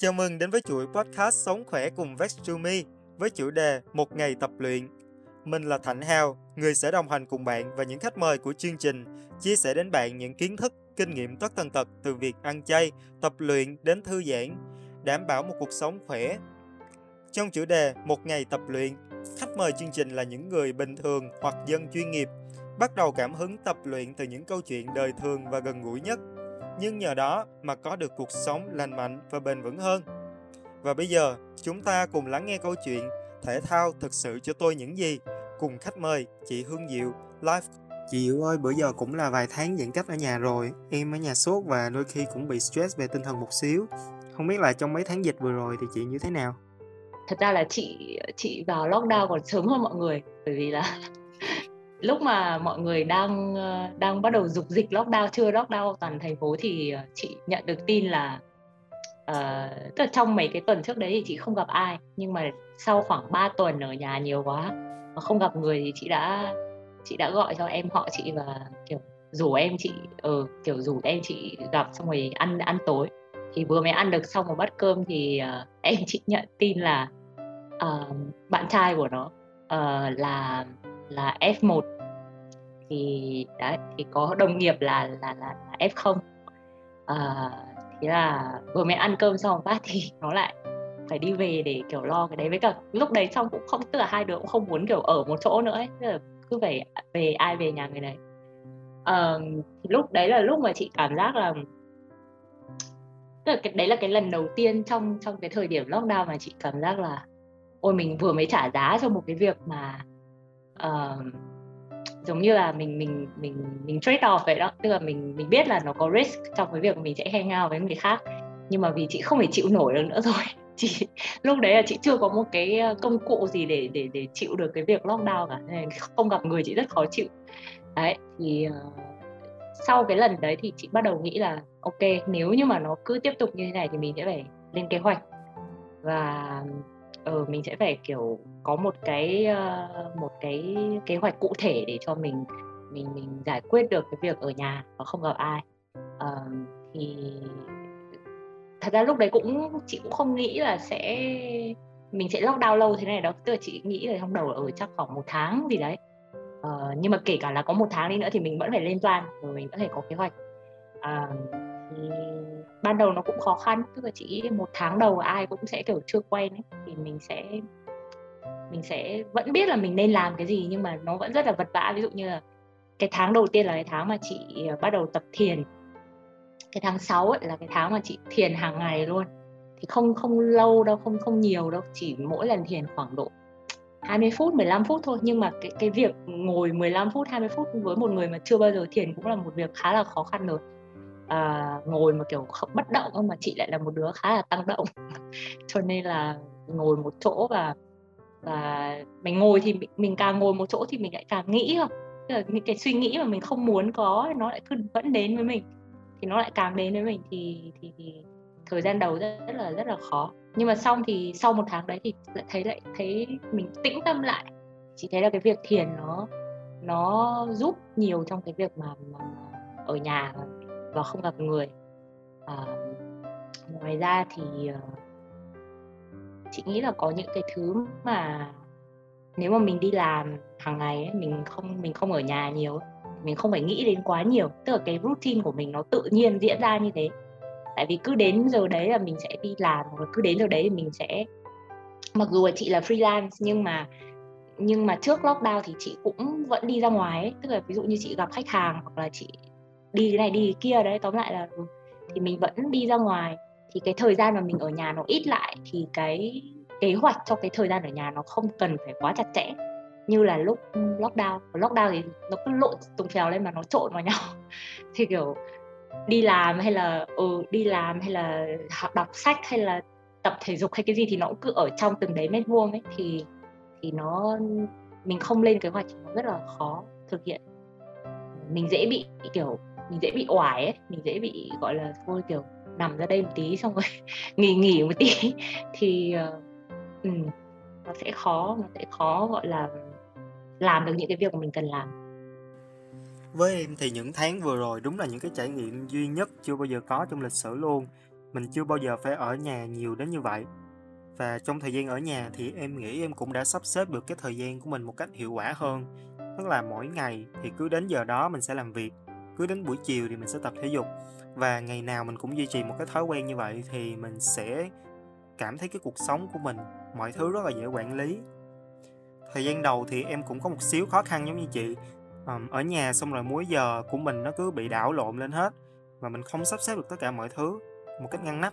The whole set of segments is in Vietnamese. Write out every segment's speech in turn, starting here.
Chào mừng đến với chuỗi podcast Sống khỏe cùng Vex to Me với chủ đề Một ngày tập luyện. Mình là Thạnh Hào, người sẽ đồng hành cùng bạn và những khách mời của chương trình, chia sẻ đến bạn những kiến thức, kinh nghiệm tất tần tật từ việc ăn chay, tập luyện đến thư giãn, đảm bảo một cuộc sống khỏe. Trong chủ đề Một ngày tập luyện, khách mời chương trình là những người bình thường hoặc dân chuyên nghiệp, bắt đầu cảm hứng tập luyện từ những câu chuyện đời thường và gần gũi nhất nhưng nhờ đó mà có được cuộc sống lành mạnh và bền vững hơn. Và bây giờ, chúng ta cùng lắng nghe câu chuyện Thể thao thực sự cho tôi những gì cùng khách mời chị Hương Diệu, live. Chị Diệu ơi, bữa giờ cũng là vài tháng giãn cách ở nhà rồi, em ở nhà sốt và đôi khi cũng bị stress về tinh thần một xíu. Không biết là trong mấy tháng dịch vừa rồi thì chị như thế nào? Thật ra là chị chị vào lockdown còn sớm hơn mọi người bởi vì là lúc mà mọi người đang ờ, đang bắt đầu dục dịch lockdown chưa lockdown toàn thành phố thì ờ, chị nhận được tin là uh, tức là trong mấy cái tuần trước đấy thì chị không gặp ai nhưng mà sau khoảng 3 tuần ở nhà nhiều quá và không gặp người thì chị đã chị đã gọi cho em họ chị và kiểu rủ em chị ừ, kiểu rủ em chị gặp xong rồi ăn ăn tối. Thì vừa mới ăn được xong một bát cơm thì uh, em chị nhận tin là uh, bạn trai của nó uh, là là F1 thì đấy thì có đồng nghiệp là là là, là F0 à, ờ, thế là vừa mới ăn cơm xong phát thì nó lại phải đi về để kiểu lo cái đấy. Với cả lúc đấy xong cũng không tức là hai đứa cũng không muốn kiểu ở một chỗ nữa ấy tức là cứ phải về ai về nhà người này. À, thì lúc đấy là lúc mà chị cảm giác là tức là cái đấy là cái lần đầu tiên trong trong cái thời điểm lockdown mà chị cảm giác là ôi mình vừa mới trả giá cho một cái việc mà uh, giống như là mình mình mình mình trade off vậy đó. Tức là mình mình biết là nó có risk trong cái việc mình sẽ hang out với người khác. Nhưng mà vì chị không thể chịu nổi được nữa rồi. Chị lúc đấy là chị chưa có một cái ờ, công cụ gì để để để chịu được cái việc lockdown cả. Nên không gặp người chị rất khó chịu. Đấy thì uh, sau cái lần đấy thì chị bắt đầu nghĩ là ok nếu như mà nó cứ tiếp tục như thế này thì mình sẽ phải lên kế hoạch. Và ừ, mình sẽ phải kiểu có một cái uh, một cái kế hoạch cụ thể để cho mình mình mình giải quyết được cái việc ở nhà và không gặp ai. Uh, thì thật ra lúc đấy cũng chị cũng không nghĩ là sẽ mình sẽ lockdown lâu thế này đâu. Tức là chị nghĩ là trong đầu ở ừ, chắc khoảng một tháng gì đấy. Uh, nhưng mà kể cả là có một tháng đi nữa thì mình vẫn phải lên plan rồi mình vẫn phải có kế hoạch. Uh, ban đầu nó cũng khó khăn, tức là chỉ một tháng đầu ai cũng sẽ, kiểu, chưa quen ấy, thì mình sẽ mình sẽ vẫn biết là mình nên làm cái gì, nhưng mà nó vẫn rất là vật vã ví dụ như là cái tháng đầu tiên là cái tháng mà chị ờ, bắt đầu tập thiền. Cái tháng 6 ấy là cái tháng mà chị thiền hàng ngày luôn. Thì không không lâu đâu, không không nhiều đâu, chỉ mỗi lần thiền khoảng độ 20 phút 15 phút thôi. Nhưng mà cái cái việc ngồi 15 phút 20 phút với một người mà chưa bao giờ thiền cũng là một việc khá là khó khăn rồi à, ngồi mà kiểu không bất động mà chị lại là một đứa khá là tăng động. Cho nên là ngồi một chỗ và và mình ngồi thì mình, mình càng ngồi một chỗ thì mình lại càng nghĩ không? Tức là những cái suy nghĩ mà mình không muốn có nó lại cứ vẫn đến với mình. Thì nó lại càng đến với mình thì thì, thì thời gian đầu rất, rất là rất là khó. Nhưng mà xong thì sau một tháng đấy thì lại thấy lại thấy mình tĩnh tâm lại. Chị thấy là cái việc thiền nó nó giúp nhiều trong cái việc mà, mà ở nhà và không gặp người. À, ngoài ra thì ờ, chị nghĩ là có những cái thứ mà nếu mà mình đi làm hàng ngày ấy, mình không mình không ở nhà nhiều mình không phải nghĩ đến quá nhiều. Tức là cái routine của mình nó tự nhiên diễn ra như thế. Tại vì cứ đến giờ đấy là mình sẽ đi làm và cứ đến giờ đấy thì mình sẽ mặc dù là chị là freelance nhưng mà nhưng mà trước lockdown thì chị cũng vẫn đi ra ngoài ấy. tức là ví dụ như chị gặp khách hàng hoặc là chị đi cái này đi cái kia đấy, tóm lại là ừ, thì mình vẫn đi ra ngoài. Thì cái thời gian mà mình ở nhà nó ít lại thì cái kế hoạch cho cái thời gian ở nhà nó không cần phải quá chặt chẽ. Như là lúc lockdown lockdown thì nó cứ lộn tùng phèo lên mà nó trộn vào nhau. Thì kiểu đi làm hay là ừ đi làm hay là học đọc sách hay là tập thể dục hay cái gì thì nó cũng cứ ở trong từng đấy mét vuông ấy. Thì thì nó, mình không lên kế hoạch thì nó rất là khó thực hiện. Mình dễ bị, kiểu mình dễ bị oải ấy mình dễ bị gọi là thôi kiểu nằm ra đây một tí xong rồi nghỉ nghỉ một tí. Thì uh, um, nó sẽ khó nó sẽ khó gọi là làm được những cái việc mà mình cần làm. Với em thì những tháng vừa rồi đúng là những cái trải nghiệm duy nhất chưa bao giờ có trong lịch sử luôn. Mình chưa bao giờ phải ở nhà nhiều đến như vậy. Và trong thời gian ở nhà thì em nghĩ em cũng đã sắp xếp được cái thời gian của mình một cách hiệu quả hơn. Tức là mỗi ngày thì cứ đến giờ đó mình sẽ làm việc cứ đến buổi chiều thì mình sẽ tập thể dục. Và ngày nào mình cũng duy trì một cái thói quen như vậy thì mình sẽ cảm thấy cái cuộc sống của mình, mọi thứ rất là dễ quản lý. Thời gian đầu thì em cũng có một xíu khó khăn giống như chị. Ở nhà xong rồi múi giờ của mình nó cứ bị đảo lộn lên hết và mình không sắp xếp được tất cả mọi thứ một cách ngăn nắp.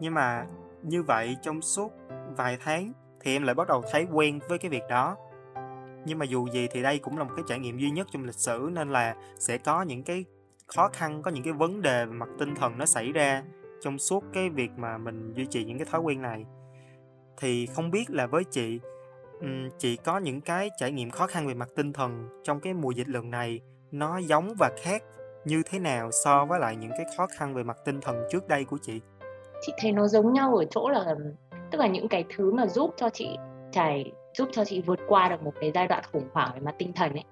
Nhưng mà như vậy trong suốt vài tháng thì em lại bắt đầu thấy quen với cái việc đó nhưng mà dù gì thì đây cũng là một cái trải nghiệm duy nhất trong lịch sử, nên là sẽ có những cái khó khăn, có những cái vấn đề về mặt tinh thần nó xảy ra trong suốt cái việc mà mình duy trì những cái thói quen này. Thì không biết là với chị chị có những cái trải nghiệm khó khăn về mặt tinh thần trong cái mùa dịch lần này nó giống và khác như thế nào so với lại những cái khó khăn về mặt tinh thần trước đây của chị? Chị thấy nó giống nhau ở chỗ là, tức là những cái thứ mà giúp cho chị trải giúp cho chị vượt qua được một cái giai đoạn khủng hoảng về mặt tinh thần ấy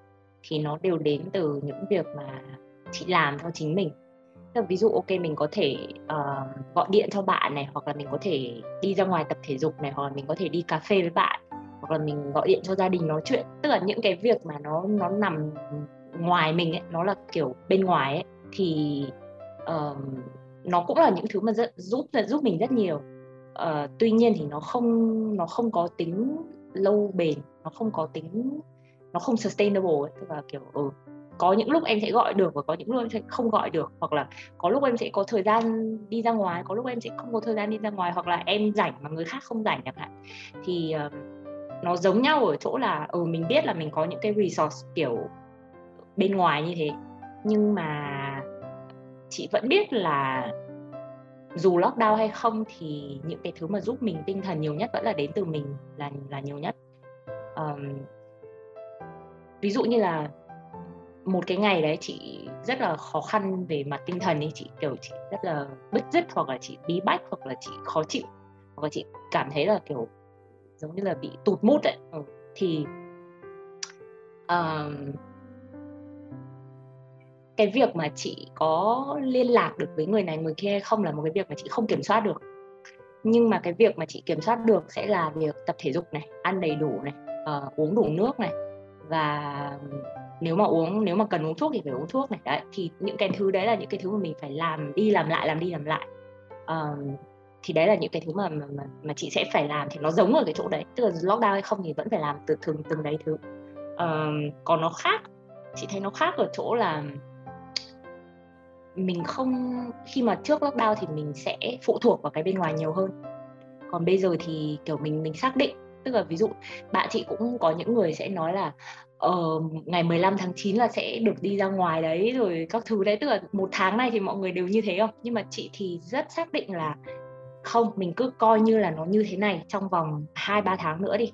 thì nó đều đến từ những việc mà chị làm cho chính mình. Tức là ví dụ ok mình có thể uh, gọi điện cho bạn này hoặc là mình có thể đi ra ngoài tập thể dục này hoặc là mình có thể đi cà phê với bạn hoặc là mình gọi điện cho gia đình nói chuyện. Tức là những cái việc mà nó nó nằm ngoài mình ấy nó là kiểu bên ngoài ấy thì uh, nó cũng là những thứ mà rất, giúp giúp mình rất nhiều. Uh, tuy nhiên thì nó không nó không có tính lâu bền nó không có tính nó không sustainable ấy. tức là kiểu ừ, có những lúc em sẽ gọi được và có những lúc em sẽ không gọi được. Hoặc là có lúc em sẽ có thời gian đi ra ngoài có lúc em sẽ không có thời gian đi ra ngoài hoặc là em rảnh mà người khác không rảnh chẳng hạn. Thì uh, nó giống nhau ở chỗ là ừ mình biết là mình có những cái resource kiểu bên ngoài như thế. Nhưng mà chị vẫn biết là dù lockdown hay không thì những cái thứ mà giúp mình tinh thần nhiều nhất vẫn là đến từ mình là là nhiều nhất um, ví dụ như là một cái ngày đấy chị rất là khó khăn về mặt tinh thần ấy chị kiểu chị rất là bứt rứt hoặc là chị bí bách hoặc là chị khó chịu hoặc là chị cảm thấy là kiểu giống như là bị tụt mút ấy ừ. thì um, cái việc mà chị có liên lạc được với người này người kia hay không là một cái việc mà chị không kiểm soát được. Nhưng mà cái việc mà chị kiểm soát được sẽ là việc tập thể dục này ăn đầy đủ này uh, uống đủ nước này. Và nếu mà uống nếu mà cần uống thuốc thì phải uống thuốc này. Đấy thì những cái thứ đấy là những cái thứ mà mình phải làm đi làm lại làm đi làm lại. Uh, thì đấy là những cái thứ mà, mà mà mà chị sẽ phải làm thì nó giống ở cái chỗ đấy. Tức là lockdown hay không thì vẫn phải làm từ từng từng đấy thứ. Uh, còn nó khác chị thấy nó khác ở chỗ là mình không khi mà trước lockdown thì mình sẽ phụ thuộc vào cái bên ngoài nhiều hơn. Còn bây giờ thì kiểu mình mình xác định tức là ví dụ bạn chị cũng có những người sẽ nói là ờ, ngày 15 tháng 9 là sẽ được đi ra ngoài đấy rồi các thứ đấy tức là một tháng này thì mọi người đều như thế không? Nhưng mà chị thì rất xác định là không mình cứ coi như là nó như thế này trong vòng hai ba tháng nữa đi.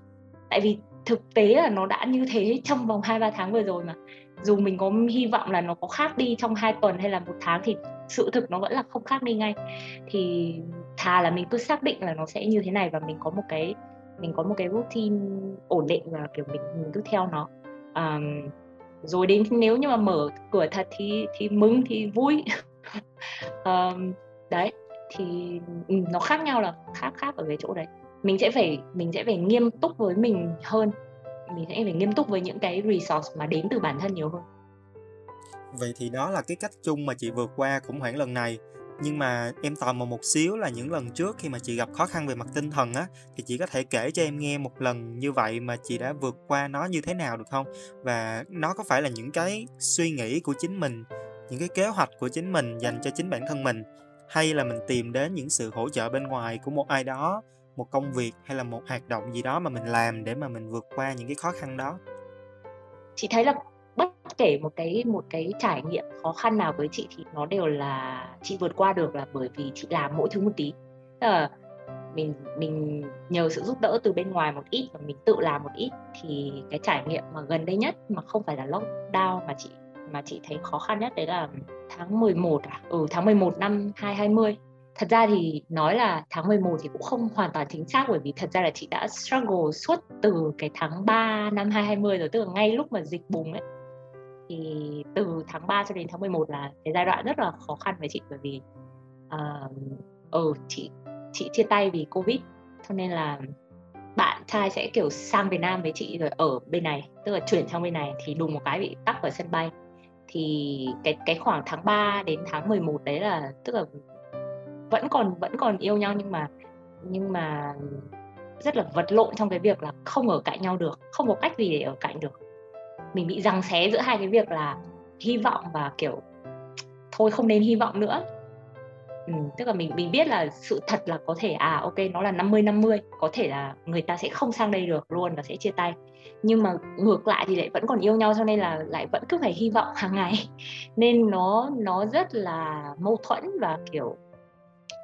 Tại vì thực tế là nó đã như thế trong vòng hai ba tháng vừa rồi mà dù mình có hy vọng là nó có khác đi trong hai tuần hay là một tháng thì sự thực nó vẫn là không khác đi ngay. Thì thà là mình cứ xác định là nó sẽ như thế này và mình có một cái mình có một cái routine ổn định và kiểu mình mình cứ theo nó. Um, rồi đến nếu như mà mở cửa thật thì thì mừng thì vui. Um, đấy thì ừ, nó khác nhau là khác khác ở cái chỗ đấy. Mình sẽ phải mình sẽ phải nghiêm túc với mình hơn mình sẽ phải nghiêm túc với những cái resource mà đến từ bản thân nhiều hơn. Vậy thì đó là cái cách chung mà chị vượt qua khủng hoảng lần này. Nhưng mà em tò mò một xíu là những lần trước khi mà chị gặp khó khăn về mặt tinh thần á, thì chị có thể kể cho em nghe một lần như vậy mà chị đã vượt qua nó như thế nào được không? Và nó có phải là những cái suy nghĩ của chính mình, những cái kế hoạch của chính mình dành cho chính bản thân mình, hay là mình tìm đến những sự hỗ trợ bên ngoài của một ai đó một công việc hay là một hoạt động gì đó mà mình làm để mà mình vượt qua những cái khó khăn đó chị thấy là bất kể một cái một cái trải nghiệm khó khăn nào với chị thì nó đều là chị vượt qua được là bởi vì chị làm mỗi thứ một tí Tức là mình mình nhờ sự giúp đỡ từ bên ngoài một ít và mình tự làm một ít thì cái trải nghiệm mà gần đây nhất mà không phải là lockdown mà chị mà chị thấy khó khăn nhất đấy là tháng 11 à? Ừ tháng 11 năm 2020 thật ra thì nói là tháng 11 thì cũng không hoàn toàn chính xác bởi vì thật ra là chị đã struggle suốt từ cái tháng 3 năm 2020 rồi tức là ngay lúc mà dịch bùng ấy. Thì từ tháng 3 cho đến tháng 11 là cái giai đoạn rất là khó khăn với chị bởi vì uh, uh, ừ chị chị chia tay vì covid. Cho nên là bạn trai sẽ kiểu sang Việt Nam với chị rồi ở bên này tức là chuyển sang bên này thì đùng một cái bị tắc ở sân bay. Thì cái cái khoảng tháng 3 đến tháng 11 đấy là tức là vẫn còn vẫn còn yêu nhau nhưng mà nhưng mà rất là vật lộn trong cái việc là không ở cạnh nhau được không có cách gì để ở cạnh được. Mình bị giằng xé giữa hai cái việc là hy vọng và kiểu thôi không nên hy vọng nữa. Ừ, tức là mình mình biết là sự thật là có thể à ok nó là 50 50 có thể là người ta sẽ không sang đây được luôn và sẽ chia tay. Nhưng mà ngược lại thì lại vẫn còn yêu nhau cho nên là lại vẫn cứ phải hy vọng hàng ngày. Nên nó nó rất là mâu thuẫn và kiểu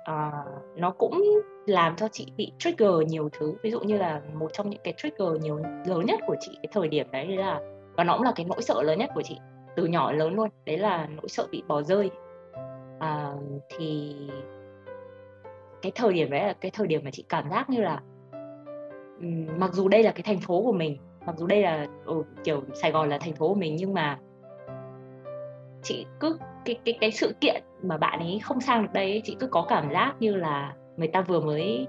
uh, nó cũng làm cho chị bị trigger nhiều thứ. Ví dụ như là một trong những cái trigger nhiều lớn nhất của chị cái thời điểm đấy là và nó cũng là cái nỗi sợ lớn nhất của chị từ nhỏ lớn luôn đấy là nỗi sợ bị bỏ rơi. À, thì cái thời điểm đấy là cái thời điểm mà chị cảm giác như là mặc dù đây là cái thành phố của mình mặc dù đây là ừ, kiểu Sài Gòn là thành phố của mình nhưng mà chị cứ cái cái cái sự kiện mà bạn ấy không sang được đây ấy, chị cứ có cảm giác như là người ta vừa mới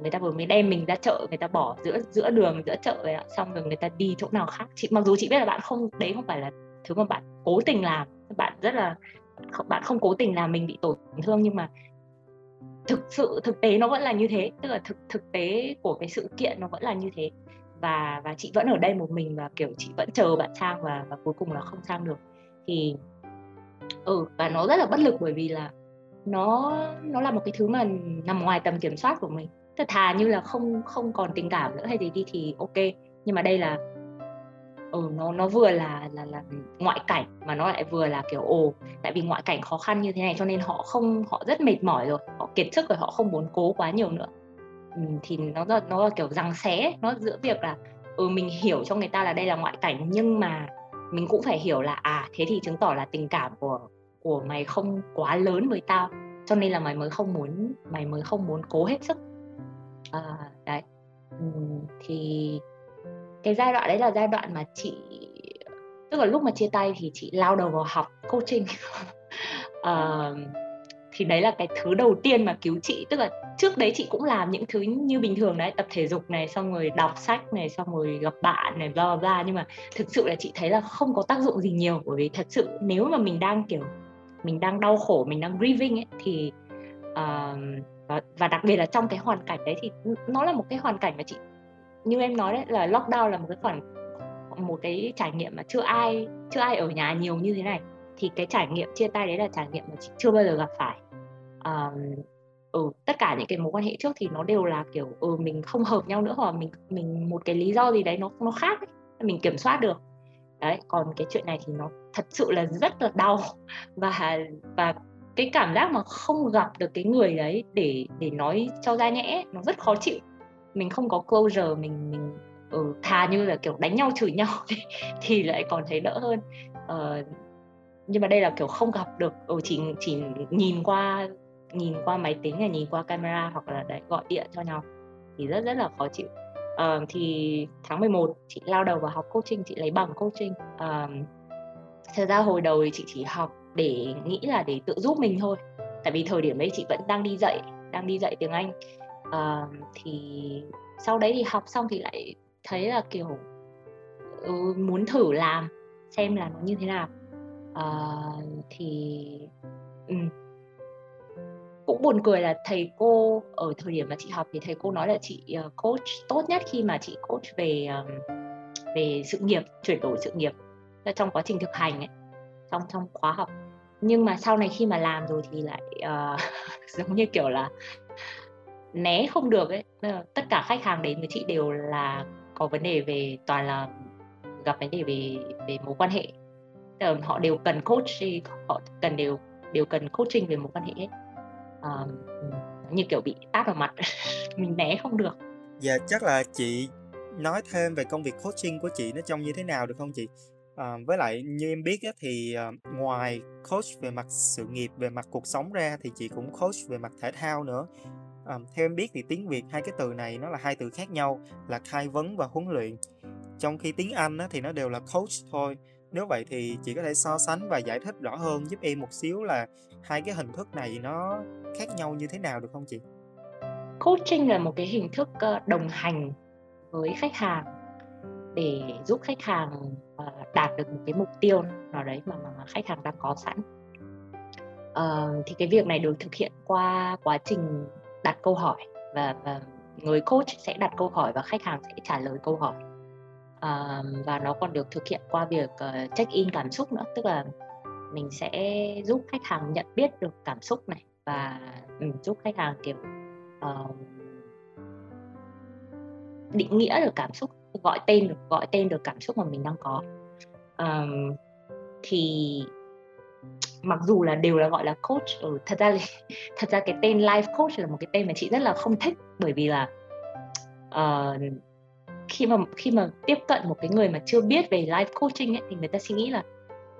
người ta vừa mới đem mình ra chợ người ta bỏ giữa giữa đường giữa chợ ấy, xong rồi người ta đi chỗ nào khác. Chị mặc dù chị biết là bạn không đấy không phải là thứ mà bạn cố tình làm bạn rất là bạn không cố tình làm mình bị tổn thương nhưng mà thực sự thực tế nó vẫn là như thế tức là thực thực tế của cái sự kiện nó vẫn là như thế. Và và chị vẫn ở đây một mình và kiểu chị vẫn chờ bạn sang và và cuối cùng là không sang được. Thì ừ và nó rất là bất lực bởi vì là nó nó là một cái thứ mà nằm ngoài tầm kiểm soát của mình. Thật thà như là không không còn tình cảm nữa hay gì đi thì ok nhưng mà đây là ừ nó nó vừa là là là ngoại cảnh mà nó lại vừa là kiểu ồ tại vì ngoại cảnh khó khăn như thế này cho nên họ không họ rất mệt mỏi rồi họ kiệt sức rồi họ không muốn cố quá nhiều nữa. Ừ, thì nó là nó là kiểu răng xé nó giữa việc là ừ mình hiểu cho người ta là đây là ngoại cảnh nhưng mà mình cũng phải hiểu là à thế thì chứng tỏ là tình cảm của của mày không quá lớn với tao cho nên là mày mới không muốn mày mới không muốn cố hết sức. À, đấy thì cái giai đoạn đấy là giai đoạn mà chị tức là lúc mà chia tay thì chị lao đầu vào học coaching. Uh, thì đấy là cái thứ đầu tiên mà cứu chị. Tức là trước đấy chị cũng làm những thứ như bình thường đấy tập thể dục này xong rồi đọc sách này xong rồi gặp bạn này bla bla nhưng mà thực sự là chị thấy là không có tác dụng gì nhiều. Bởi vì thật sự nếu mà mình đang kiểu mình đang đau khổ mình đang grieving ấy thì uh, và, và đặc biệt là trong cái hoàn cảnh đấy thì nó là một cái hoàn cảnh mà chị như em nói đấy là lockdown là một cái khoản một cái trải nghiệm mà chưa ai chưa ai ở nhà nhiều như thế này. Thì cái trải nghiệm chia tay đấy là trải nghiệm mà chị chưa bao giờ gặp phải um, ừ, tất cả những cái mối quan hệ trước thì nó đều là kiểu ừ mình không hợp nhau nữa hoặc mình mình một cái lý do gì đấy nó nó khác ấy, mình kiểm soát được. Đấy còn cái chuyện này thì nó thật sự là rất là đau và và cái cảm giác mà không gặp được cái người đấy để để nói cho ra nhẽ nó rất khó chịu. Mình không có closure mình mình ừ, thà như là kiểu đánh nhau chửi nhau thì, thì lại còn thấy đỡ hơn. Uh, nhưng mà đây là kiểu không gặp được ừ, chỉ chỉ nhìn qua nhìn qua máy tính hay nhìn qua camera hoặc là đấy gọi điện cho nhau thì rất rất là khó chịu. Uh, thì tháng 11 chị lao đầu vào học coaching chị lấy bằng coaching. Uh, thật ra hồi đầu thì chị chỉ học để nghĩ là để tự giúp mình thôi tại vì thời điểm đấy chị vẫn đang đi dạy đang đi dạy tiếng anh. Uh, thì sau đấy thì học xong thì lại thấy là kiểu uh, muốn thử làm xem là nó như thế nào. Uh, thì um, cũng buồn cười là thầy cô ở thời điểm mà chị học thì thầy cô nói là chị uh, coach tốt nhất khi mà chị coach về um, về sự nghiệp chuyển đổi sự nghiệp trong quá trình thực hành ấy trong trong khóa học. Nhưng mà sau này khi mà làm rồi thì lại uh, giống như kiểu là né không được ấy. Tất cả khách hàng đến với chị đều là có vấn đề về toàn là gặp vấn đề về về mối quan hệ. Họ đều cần coach họ cần đều đều cần coaching về mối quan hệ hết uh, như kiểu bị tát vào mặt. Mình né không được. Dạ chắc là chị nói thêm về công việc coaching của chị nó trông như thế nào được không chị? À, với lại như em biết á, thì à, ngoài coach về mặt sự nghiệp về mặt cuộc sống ra thì chị cũng coach về mặt thể thao nữa. À, theo em biết thì tiếng việt hai cái từ này nó là hai từ khác nhau là khai vấn và huấn luyện. Trong khi tiếng anh á, thì nó đều là coach thôi nếu vậy thì chị có thể so sánh và giải thích rõ hơn giúp em một xíu là hai cái hình thức này nó khác nhau như thế nào được không chị? Coaching là một cái hình thức ờ, đồng hành với khách hàng để giúp khách hàng ờ, đạt được một cái mục tiêu nào đấy mà, mà, mà khách hàng đang có sẵn. à, thì cái việc này được thực hiện qua quá trình đặt câu hỏi và, và người coach sẽ đặt câu hỏi và khách hàng sẽ trả lời câu hỏi và nó còn được thực hiện qua việc uh, check in cảm xúc nữa. Tức là mình sẽ giúp khách hàng nhận biết được cảm xúc này và um, giúp khách hàng kiểu uh, định nghĩa được cảm xúc gọi tên được gọi tên được cảm xúc mà mình đang có. Um, thì mặc dù là đều là gọi là coach ừ, thật ra thật ra cái tên life coach là một cái tên mà chị rất là không thích bởi vì là uh, khi mà khi mà tiếp cận một cái người mà chưa biết về life coaching ấy thì người ta suy nghĩ là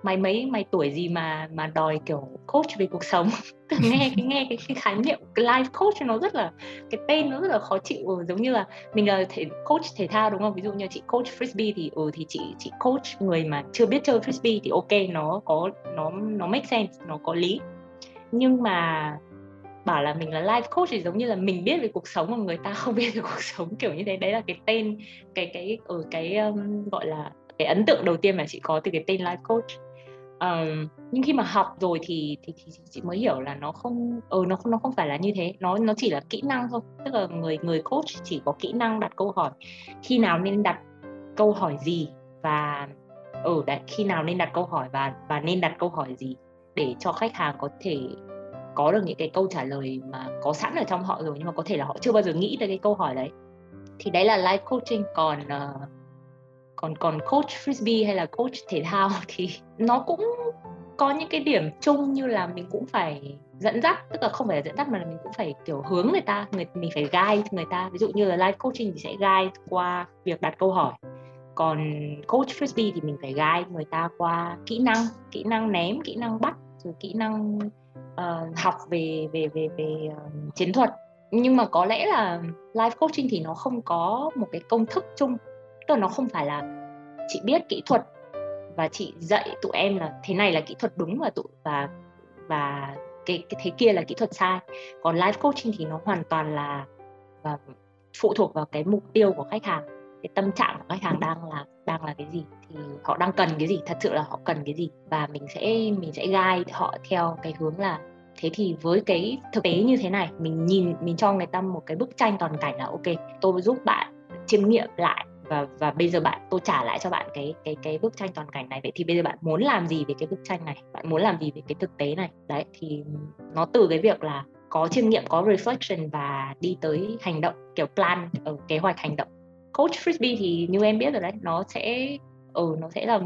mày mấy mày tuổi gì mà mà đòi kiểu coach về cuộc sống? Nghe cái nghe cái, cái khái niệm cái life coach nó rất là cái tên nó rất là khó chịu. Ừ, giống như là mình là thể coach thể thao đúng không? Ví dụ như chị coach frisbee thì ừ thì chị chị coach người mà chưa biết chơi frisbee thì ok nó có nó nó make sense nó có lý. Nhưng mà bảo là mình là life coach thì giống như là mình biết về cuộc sống mà người ta không biết về cuộc sống kiểu như thế. Đấy là cái tên cái cái ở cái um, gọi là cái ấn tượng đầu tiên mà chị có từ cái tên life coach. Um, nhưng khi mà học rồi thì, thì thì chị mới hiểu là nó không ừ nó không nó không phải là như thế. Nó nó chỉ là kỹ năng thôi. Tức là người người coach chỉ có kỹ năng đặt câu hỏi khi nào nên đặt câu hỏi gì và ở ừ, đấy khi nào nên đặt câu hỏi và và nên đặt câu hỏi gì để cho khách hàng có thể có được những cái câu trả lời mà có sẵn ở trong họ rồi nhưng mà có thể là họ chưa bao giờ nghĩ tới cái câu hỏi đấy. Thì đấy là life coaching. Còn uh, còn còn coach frisbee hay là coach thể thao thì nó cũng có những cái điểm chung như là mình cũng phải dẫn dắt tức là không phải là dẫn dắt mà là mình cũng phải kiểu hướng người ta người mình phải guide người ta. Ví dụ như là life coaching thì sẽ guide qua việc đặt câu hỏi. Còn coach frisbee thì mình phải guide người ta qua kỹ năng kỹ năng ném kỹ năng bắt rồi kỹ năng uh, học về về về về uh, chiến thuật. Nhưng mà có lẽ là life coaching thì nó không có một cái công thức chung. Tức là nó không phải là chị biết kỹ thuật và chị dạy tụi em là thế này là kỹ thuật đúng và tụi và và cái, cái thế kia là kỹ thuật sai. Còn life coaching thì nó hoàn toàn là và phụ thuộc vào cái mục tiêu của khách hàng cái tâm trạng của khách hàng đang là đang là cái gì. Thì họ đang cần cái gì thật sự là họ cần cái gì. Và mình sẽ mình sẽ guide họ theo cái hướng là thế thì với cái thực tế như thế này, mình nhìn, mình cho người ta một cái bức tranh toàn cảnh là, ok, tôi giúp bạn chiêm nghiệm lại và và bây giờ bạn, tôi trả lại cho bạn cái cái cái bức tranh toàn cảnh này. Vậy thì bây giờ bạn muốn làm gì về cái bức tranh này? Bạn muốn làm gì về cái thực tế này? Đấy, thì nó từ cái việc là có chiêm nghiệm, có reflection và đi tới hành động, kiểu plan ở kế hoạch hành động. Coach frisbee thì như em biết rồi đấy, nó sẽ ừ nó sẽ là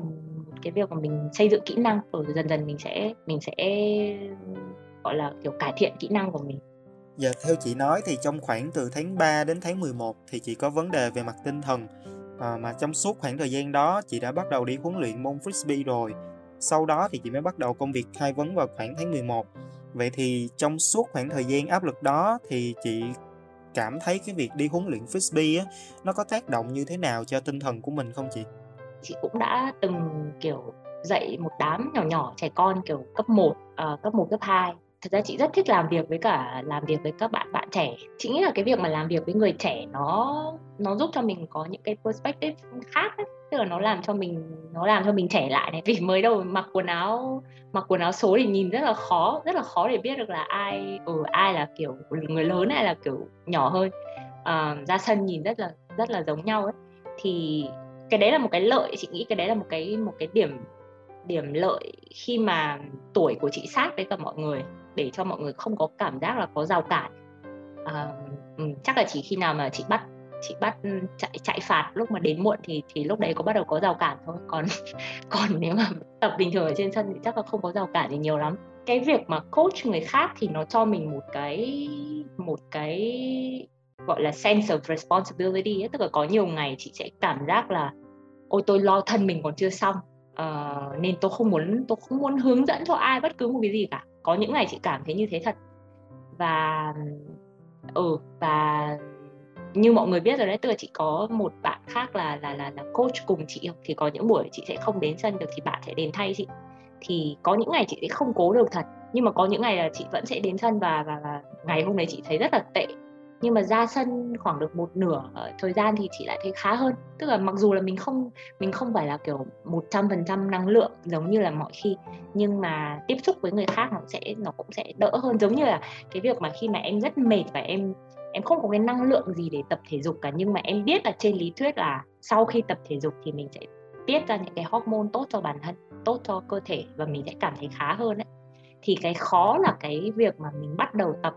cái việc mà mình xây dựng kỹ năng. Rồi dần dần mình sẽ mình sẽ gọi là kiểu cải thiện kỹ năng của mình Dạ, theo chị nói thì trong khoảng từ tháng 3 đến tháng 11 thì chị có vấn đề về mặt tinh thần à, mà trong suốt khoảng thời gian đó chị đã bắt đầu đi huấn luyện môn frisbee rồi. Sau đó thì chị mới bắt đầu công việc khai vấn vào khoảng tháng 11. Vậy thì trong suốt khoảng thời gian áp lực đó thì chị cảm thấy cái việc đi huấn luyện frisbee á, nó có tác động như thế nào cho tinh thần của mình không chị? Chị cũng đã từng kiểu dạy một đám nhỏ nhỏ trẻ con kiểu cấp 1, uh, ờ, cấp 1, cấp 2 thật ra chị rất thích làm việc với cả làm việc với các bạn bạn trẻ. Chị nghĩ là cái việc mà làm việc với người trẻ nó nó giúp cho mình có những cái perspective khác ấy. tức là nó làm cho mình nó làm cho mình trẻ lại này. Vì mới đầu mặc quần áo mặc quần áo số thì nhìn rất là khó rất là khó để biết được là ai ừ, ai là kiểu người lớn hay là kiểu nhỏ hơn. À, ra sân nhìn rất là rất là giống nhau ấy. Thì cái đấy là một cái lợi chị nghĩ cái đấy là một cái một cái điểm điểm lợi khi mà tuổi của chị sát với cả mọi người để cho mọi người không có cảm giác là có rào cản. À, chắc là chỉ khi nào mà chị bắt chị bắt chạy chạy phạt lúc mà đến muộn thì thì lúc đấy có bắt đầu có rào cản thôi. Còn còn nếu mà tập bình thường ở trên sân thì chắc là không có rào cản gì nhiều lắm. Cái việc mà coach người khác thì nó cho mình một cái một cái gọi là sense of responsibility ấy. tức là có nhiều ngày chị sẽ cảm giác là ôi tôi lo thân mình còn chưa xong. Uh, nên tôi không muốn tôi không muốn hướng dẫn cho ai bất cứ một cái gì cả có những ngày chị cảm thấy như thế thật. Và ừ và như mọi người biết rồi đấy tức là chị có một bạn khác là là là là coach cùng chị thì có những buổi chị sẽ không đến sân được thì bạn sẽ đến thay chị. Thì có những ngày chị sẽ không cố được thật nhưng mà có những ngày là chị vẫn sẽ đến sân và và, và ngày hôm đấy chị thấy rất là tệ nhưng mà ra sân khoảng được một nửa ờ, thời gian thì chị lại thấy khá hơn. Tức là mặc dù là mình không mình không phải là, kiểu, một trăm phần trăm năng lượng giống như là mọi khi, nhưng mà tiếp xúc với người khác nó sẽ, nó cũng sẽ đỡ hơn. Giống như là cái việc mà khi mà em rất mệt và em em không có cái năng lượng gì để tập thể dục cả, nhưng mà em biết là trên lý thuyết là sau khi tập thể dục thì mình sẽ tiết ra những cái hormone tốt cho bản thân, tốt cho cơ thể và mình sẽ cảm thấy khá hơn đấy thì cái khó là cái việc mà mình bắt đầu tập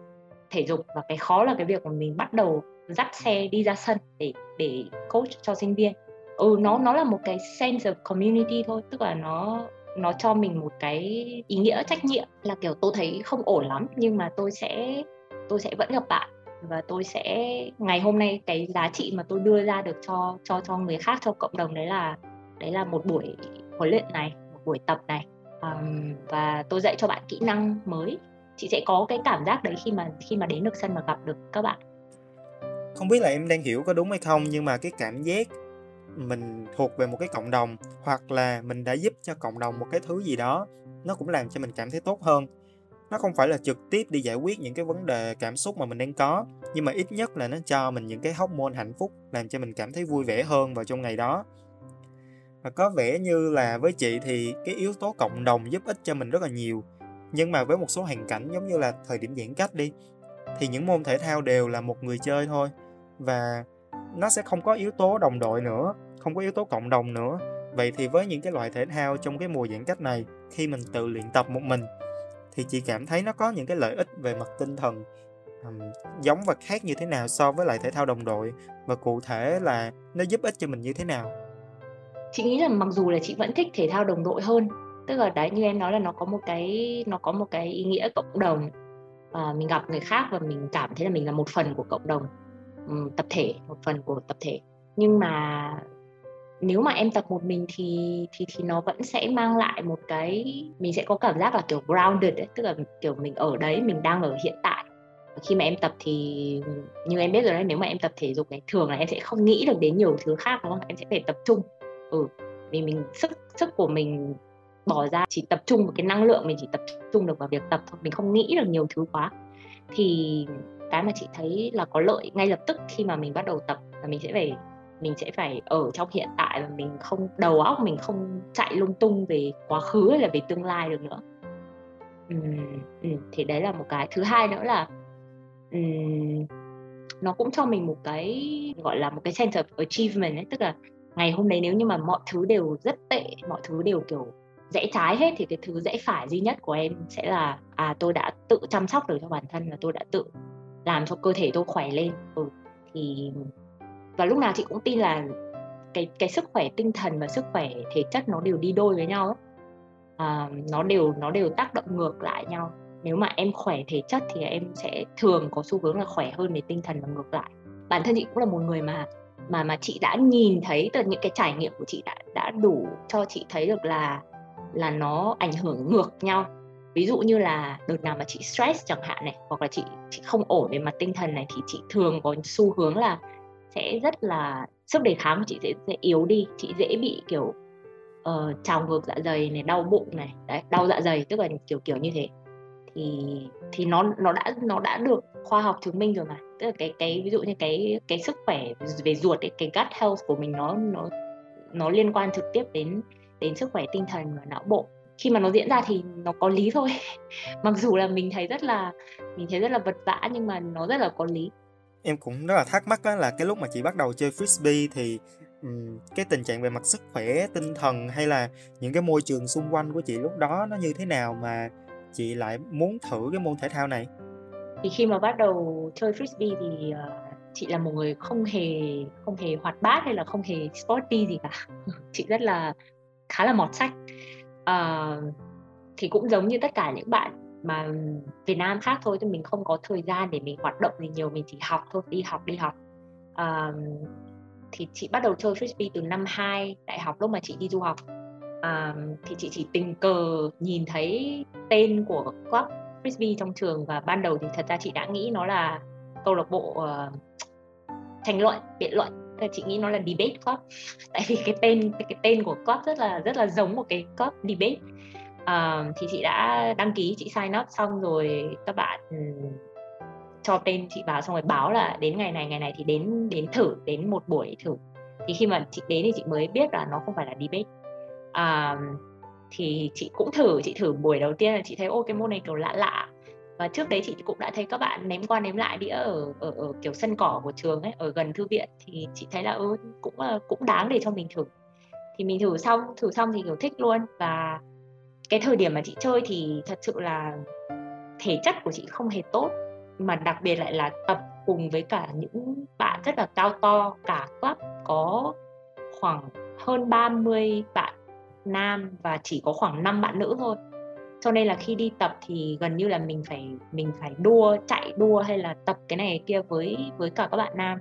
thể dục và cái khó là cái việc mà mình bắt đầu dắt xe đi ra sân để để coach cho sinh viên. Ừ nó nó là một cái sense of community thôi tức là nó nó cho mình một cái ý nghĩa trách nhiệm. Là kiểu tôi thấy không ổn lắm nhưng mà tôi sẽ tôi sẽ vẫn gặp bạn và tôi sẽ ngày hôm nay cái giá trị mà tôi đưa ra được cho cho cho người khác cho cộng đồng đấy là đấy là một buổi huấn luyện này một buổi tập này. Um, và tôi dạy cho bạn kỹ năng mới chị sẽ có cái cảm giác đấy khi mà khi mà đến được sân và gặp được các bạn. Không biết là em đang hiểu có đúng hay không, nhưng mà cái cảm giác mình thuộc về một cái cộng đồng, hoặc là mình đã giúp cho cộng đồng một cái thứ gì đó, nó cũng làm cho mình cảm thấy tốt hơn. Nó không phải là trực tiếp đi giải quyết những cái vấn đề cảm xúc mà mình đang có, nhưng mà ít nhất là nó cho mình những cái hormone hạnh phúc, làm cho mình cảm thấy vui vẻ hơn vào trong ngày đó. Và có vẻ như là với chị thì cái yếu tố cộng đồng giúp ích cho mình rất là nhiều nhưng mà với một số hoàn cảnh giống như là thời điểm giãn cách đi thì những môn thể thao đều là một người chơi thôi. Và nó sẽ không có yếu tố đồng đội nữa không có yếu tố cộng đồng nữa. Vậy thì với những cái loại thể thao trong cái mùa giãn cách này khi mình tự luyện tập một mình thì chị cảm thấy nó có những cái lợi ích về mặt tinh thần um, giống và khác như thế nào so với lại thể thao đồng đội? Và cụ thể là nó giúp ích cho mình như thế nào? Chị nghĩ là mặc dù là chị vẫn thích thể thao đồng đội hơn tức là đấy như em nói là nó có một cái nó có một cái ý nghĩa cộng đồng à, mình gặp người khác và mình cảm thấy là mình là một phần của cộng đồng um, tập thể một phần của tập thể. Nhưng mà nếu mà em tập một mình thì thì thì nó vẫn sẽ mang lại một cái mình sẽ có cảm giác là kiểu grounded ấy, tức là kiểu mình ở đấy mình đang ở hiện tại. Khi mà em tập thì như em biết rồi đấy nếu mà em tập thể dục này thường là em sẽ không nghĩ được đến nhiều thứ khác đúng không? Em sẽ phải tập trung. Ừ vì mình sức sức của mình bỏ ra chỉ tập trung vào cái năng lượng mình chỉ tập trung được vào việc tập thôi mình không nghĩ được nhiều thứ quá. Thì cái mà chị thấy là có lợi ngay lập tức khi mà mình bắt đầu tập là mình sẽ phải mình sẽ phải ở trong hiện tại và mình không đầu óc mình không chạy lung tung về quá khứ hay là về tương lai được nữa. Uhm, ừ, thì đấy là một cái. Thứ hai nữa là um, nó cũng cho mình một cái gọi là một cái sense of achievement ấy tức là ngày hôm đấy nếu như mà mọi thứ đều rất tệ mọi thứ đều kiểu rẽ trái hết thì cái thứ rẽ phải duy nhất của em sẽ là à tôi đã tự chăm sóc được cho bản thân là tôi đã tự làm cho cơ thể tôi khỏe lên ừ. thì và lúc nào chị cũng tin là cái cái sức khỏe tinh thần và sức khỏe thể chất nó đều đi đôi với nhau ấy. À, nó đều nó đều tác động ngược lại nhau nếu mà em khỏe thể chất thì em sẽ thường có xu hướng là khỏe hơn về tinh thần và ngược lại bản thân chị cũng là một người mà mà mà chị đã nhìn thấy từ những cái trải nghiệm của chị đã đã đủ cho chị thấy được là là nó ảnh hưởng ngược nhau. Ví dụ như là đợt nào mà chị stress chẳng hạn này hoặc là chị chị không ổn về mặt tinh thần này thì chị thường có xu hướng là sẽ rất là sức đề kháng của chị sẽ, sẽ yếu đi. Chị dễ bị kiểu uh, trào ngược dạ dày này đau bụng này đấy đau dạ dày tức là kiểu kiểu như thế. Thì thì nó nó đã nó đã được khoa học chứng minh rồi mà. Tức là cái cái ví dụ như cái cái sức khỏe về ruột ấy, cái gut health của mình nó nó nó liên quan trực tiếp đến đến sức khỏe tinh thần và não bộ. Khi mà nó diễn ra thì nó có lý thôi. Mặc dù là mình thấy rất là mình thấy rất là vật vã nhưng mà nó rất là có lý. Em cũng rất là thắc mắc đó là cái lúc mà chị bắt đầu chơi frisbee thì um, cái tình trạng về mặt sức khỏe tinh thần hay là những cái môi trường xung quanh của chị lúc đó nó như thế nào mà chị lại muốn thử cái môn thể thao này? Thì khi mà bắt đầu chơi frisbee thì uh, chị là một người không hề không hề hoạt bát hay là không hề sporty gì cả. Chị rất là khá là mọt sách. Uh, thì cũng giống như tất cả những bạn mà Việt Nam khác thôi thì mình không có thời gian để mình hoạt động gì nhiều mình chỉ học thôi đi học đi học. Uh, thì chị bắt đầu chơi frisbee từ năm 2 đại học lúc mà chị đi du học. Uh, thì chị chỉ tình cờ nhìn thấy tên của club frisbee trong trường và ban đầu thì thật ra chị đã nghĩ nó là câu lạc bộ uh, tranh luận biện luận chị nghĩ nó là debate club tại vì cái tên cái, cái tên của club rất là rất là giống một cái club debate. Uh, thì chị đã đăng ký chị sign up xong rồi các bạn um, cho tên chị vào xong rồi báo là đến ngày này ngày này thì đến đến thử đến một buổi thử. Thì khi mà chị đến thì chị mới biết là nó không phải là debate. Uh, thì chị cũng thử chị thử buổi đầu tiên là chị thấy ô cái môn này kiểu lạ lạ và trước đấy chị cũng đã thấy các bạn ném qua ném lại đĩa ở, ở ở kiểu sân cỏ của trường ấy ở gần thư viện thì chị thấy là ừ, cũng ờ, cũng đáng để cho mình thử. Thì mình thử xong thử xong thì kiểu thích luôn. Và cái thời điểm mà chị chơi thì thật sự là thể chất của chị không hề tốt mà đặc biệt lại là tập cùng với cả những bạn rất là cao to cả club có khoảng hơn 30 bạn nam và chỉ có khoảng 5 bạn nữ thôi cho nên là khi đi tập thì gần như là mình phải mình phải đua chạy đua hay là tập cái này kia với với cả các bạn nam.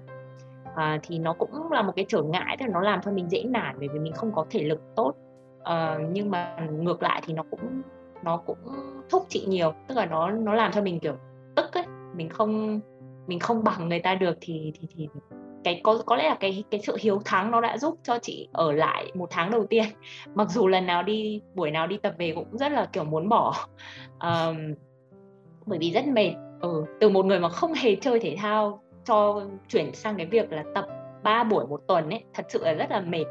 À, thì nó cũng là một cái trở ngại tức là nó làm cho mình dễ nản bởi vì mình không có thể lực tốt. À, nhưng mà ngược lại thì nó cũng nó cũng thúc chị nhiều tức là nó nó làm cho mình kiểu tức ấy. Mình không mình không bằng người ta được thì thì thì cái có có lẽ là cái cái sự hiếu thắng nó đã giúp cho chị ở lại một tháng đầu tiên. Mặc dù lần nào đi buổi nào đi tập về cũng rất là kiểu muốn bỏ. Um, bởi vì rất mệt. Ừ, từ một người mà không hề chơi thể thao cho chuyển sang cái việc là tập 3 buổi một tuần ấy thật sự là rất là mệt.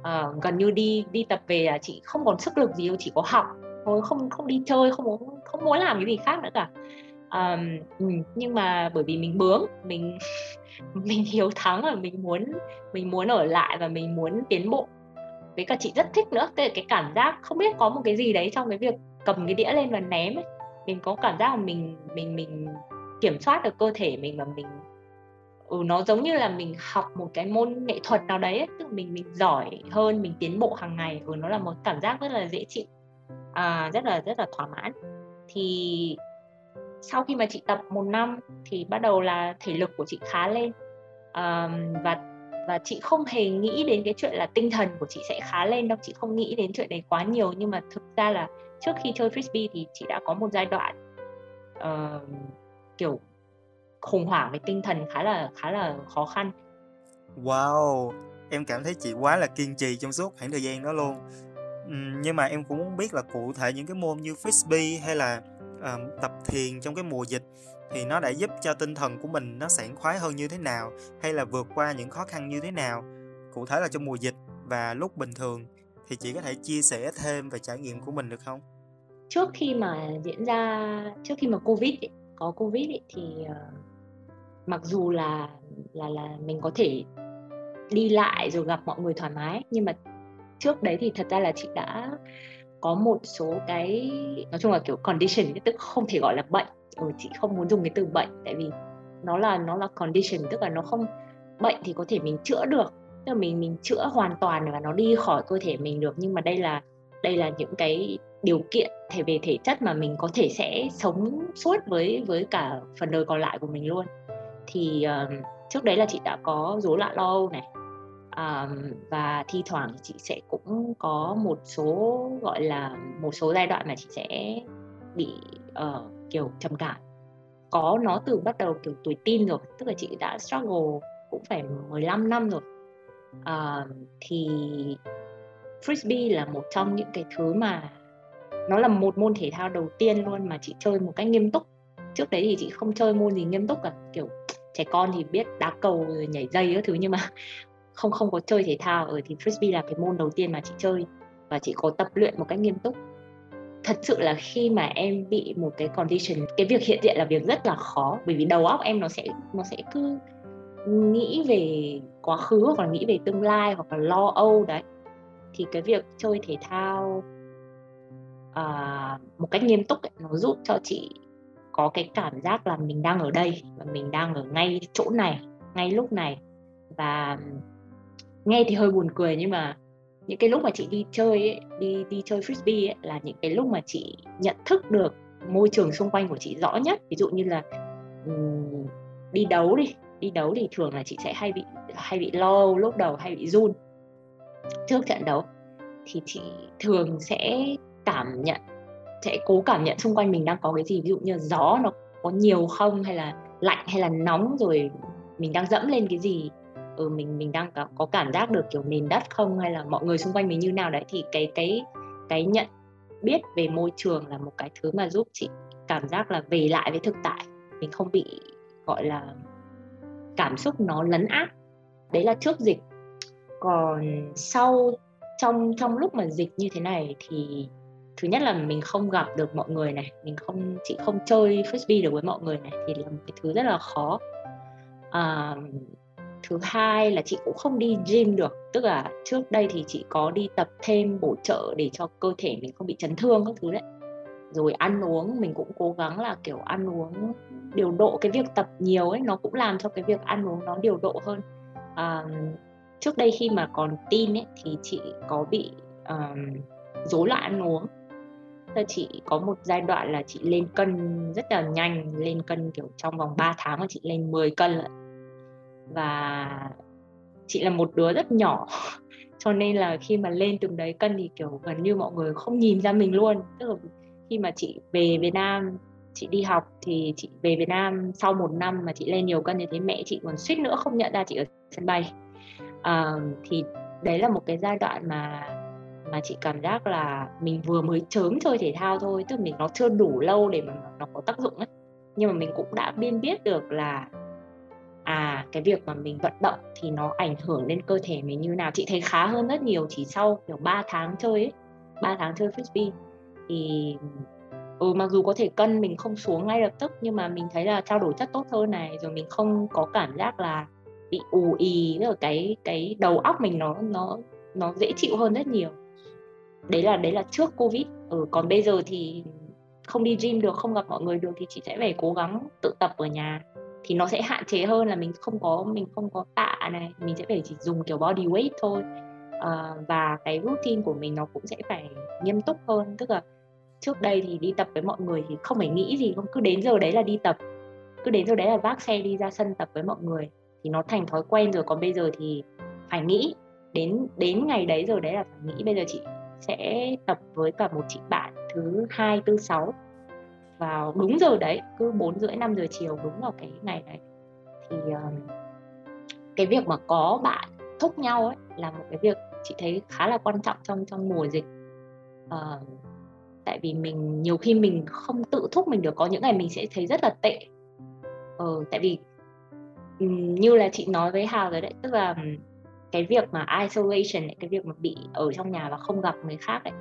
Uh, gần như đi đi tập về là chị không còn sức lực gì đâu chỉ có học thôi không không đi chơi không muốn không muốn làm cái gì khác nữa cả um, nhưng mà bởi vì mình bướng mình mình hiếu thắng và mình muốn mình muốn ở lại và mình muốn tiến bộ. Với cả chị rất thích nữa tức là cái cảm giác không biết có một cái gì đấy trong cái việc cầm cái đĩa lên và ném ấy. Mình có cảm giác là mình mình mình kiểm soát được cơ thể mình và mình ừ, nó giống như là mình học một cái môn nghệ thuật nào đấy ấy. tức mình mình giỏi hơn mình tiến bộ hàng ngày ừ, nó là một cảm giác rất là dễ chịu à, rất là rất là thỏa mãn. Thì sau khi mà chị tập một năm thì bắt đầu là thể lực của chị khá lên. Um, và và chị không hề nghĩ đến cái chuyện là tinh thần của chị sẽ khá lên đâu. Chị không nghĩ đến chuyện đấy quá nhiều. Nhưng mà thực ra là trước khi chơi frisbee thì chị đã có một giai đoạn uh, kiểu khủng hoảng về tinh thần khá là khá là khó khăn. Wow em cảm thấy chị quá là kiên trì trong suốt khoảng thời gian đó luôn. Nhưng mà em cũng muốn biết là cụ thể những cái môn như frisbee hay là uh, tập thiền trong cái mùa dịch thì nó đã giúp cho tinh thần của mình nó sảng khoái hơn như thế nào hay là vượt qua những khó khăn như thế nào cụ thể là trong mùa dịch và lúc bình thường. Thì chị có thể chia sẻ thêm về trải nghiệm của mình được không? Trước khi mà diễn ra trước khi mà covid ấy, có covid ấy, thì uh, mặc dù là là là mình có thể đi lại rồi gặp mọi người thoải mái nhưng mà trước đấy thì thật ra là chị đã có một số cái nói chung là kiểu condition tức không thể gọi là bệnh. Ừ, chị không muốn dùng cái từ bệnh tại vì nó là nó là condition tức là nó không bệnh thì có thể mình chữa được. Tức là mình mình chữa hoàn toàn và nó đi khỏi cơ thể mình được nhưng mà đây là đây là những cái điều kiện thể về thể chất mà mình có thể sẽ sống suốt với với cả phần đời còn lại của mình luôn. Thì uh, trước đấy là chị đã có rối loạn lo âu này um, và thi thoảng chị sẽ cũng có một số gọi là một số giai đoạn mà chị sẽ bị uh, kiểu trầm cảm. Có nó từ bắt đầu kiểu tuổi tin rồi tức là chị đã struggle cũng phải 15 năm rồi. Uh, thì frisbee là một trong những cái thứ mà nó là một môn thể thao đầu tiên luôn mà chị chơi một cách nghiêm túc. Trước đấy thì chị không chơi môn gì nghiêm túc cả kiểu trẻ con thì biết đá cầu rồi nhảy dây các thứ nhưng mà không không có chơi thể thao ở thì frisbee là cái môn đầu tiên mà chị chơi và chị có tập luyện một cách nghiêm túc. Thật sự là khi mà em bị một cái condition cái việc hiện diện là việc rất là khó bởi vì đầu óc em nó sẽ nó sẽ cứ nghĩ về quá khứ hoặc là nghĩ về tương lai hoặc là lo âu đấy. Thì cái việc chơi thể thao uh, một cách nghiêm túc ấy, nó giúp cho chị có cái cảm giác là mình đang ở đây và mình đang ở ngay chỗ này ngay lúc này. Và nghe thì hơi buồn cười nhưng mà những cái lúc mà chị đi chơi ấy, đi đi chơi frisbee ấy, là những cái lúc mà chị nhận thức được môi trường xung quanh của chị rõ nhất. Ví dụ như là um, đi đấu đi đi đấu thì thường là chị sẽ hay bị hay bị lo lúc đầu hay bị run trước trận đấu. Thì chị thường sẽ cảm nhận sẽ cố cảm nhận xung quanh mình đang có cái gì. Ví dụ như gió nó có nhiều không hay là lạnh hay là nóng rồi mình đang dẫm lên cái gì ừ, mình mình đang có, có cảm giác được kiểu nền đất không hay là mọi người xung quanh mình như nào. Đấy thì cái cái cái nhận biết về môi trường là một cái thứ mà giúp chị cảm giác là về lại với thực tại. Mình không bị gọi là cảm xúc nó lấn át. Đấy là trước dịch. Còn sau trong trong lúc mà dịch như thế này thì thứ nhất là mình không gặp được mọi người này mình không chị không chơi frisbee được với mọi người này thì là một cái thứ rất là khó. À, thứ hai là chị cũng không đi gym được tức là trước đây thì chị có đi tập thêm bổ trợ để cho cơ thể mình không bị chấn thương các thứ đấy. Rồi ăn uống mình cũng cố gắng là kiểu ăn uống điều độ cái việc tập nhiều ấy nó cũng làm cho cái việc ăn uống nó điều độ hơn. À, trước đây khi mà còn tin ấy thì chị có bị um, rối loạn ăn uống. Là chị có một giai đoạn là chị lên cân rất là nhanh lên cân kiểu trong vòng 3 tháng mà chị lên 10 cân lận và chị là một đứa rất nhỏ. Cho nên là khi mà lên từng đấy cân thì kiểu gần như mọi người không nhìn ra mình luôn. Tức là khi mà chị về Việt Nam chị đi học thì chị về Việt Nam sau một năm mà chị lên nhiều cân như thế mẹ chị còn suýt nữa không nhận ra chị ở sân bay. À, thì đấy là một cái giai đoạn mà mà chị cảm giác là mình vừa mới chớm chơi thể thao thôi tức là mình nó chưa đủ lâu để mà nó có tác dụng ấy. Nhưng mà mình cũng đã biên biết được là à cái việc mà mình vận động thì nó ảnh hưởng lên cơ thể mình như nào? Chị thấy khá hơn rất nhiều chỉ sau kiểu 3 tháng chơi ấy 3 tháng chơi frisbee. Thì ừ, mặc dù có thể cân mình không xuống ngay lập tức nhưng mà mình thấy là trao đổi chất tốt hơn này rồi mình không có cảm giác là bị ù ì rồi cái cái đầu óc mình nó nó nó dễ chịu hơn rất nhiều. Đấy là đấy là trước covid. Ừ, còn bây giờ thì không đi gym được không gặp mọi người được thì chị sẽ phải cố gắng tự tập ở nhà thì nó sẽ hạn chế hơn là mình không có mình không có tạ này mình sẽ phải chỉ dùng kiểu body weight thôi. À, và cái routine của mình nó cũng sẽ phải nghiêm túc hơn. Tức là trước đây thì đi tập với mọi người thì không phải nghĩ gì không cứ đến giờ đấy là đi tập. Cứ đến giờ đấy là vác xe đi ra sân tập với mọi người thì nó thành thói quen rồi. Còn bây giờ thì phải nghĩ đến đến ngày đấy rồi đấy là phải nghĩ. Bây giờ chị sẽ tập với cả một chị bạn thứ hai tư sáu vào đúng giờ đấy cứ bốn rưỡi năm giờ chiều đúng vào cái ngày đấy. Thì uh, cái việc mà có bạn thúc nhau ấy là một cái việc chị thấy khá là quan trọng trong trong mùa dịch. Uh, tại vì mình nhiều khi mình không tự thúc mình được có những ngày mình sẽ thấy rất là tệ. Ờ, tại vì như là chị nói với Hào rồi đấy tức là cái việc mà isolation ấy, cái việc mà bị ở trong nhà và không gặp người khác ấy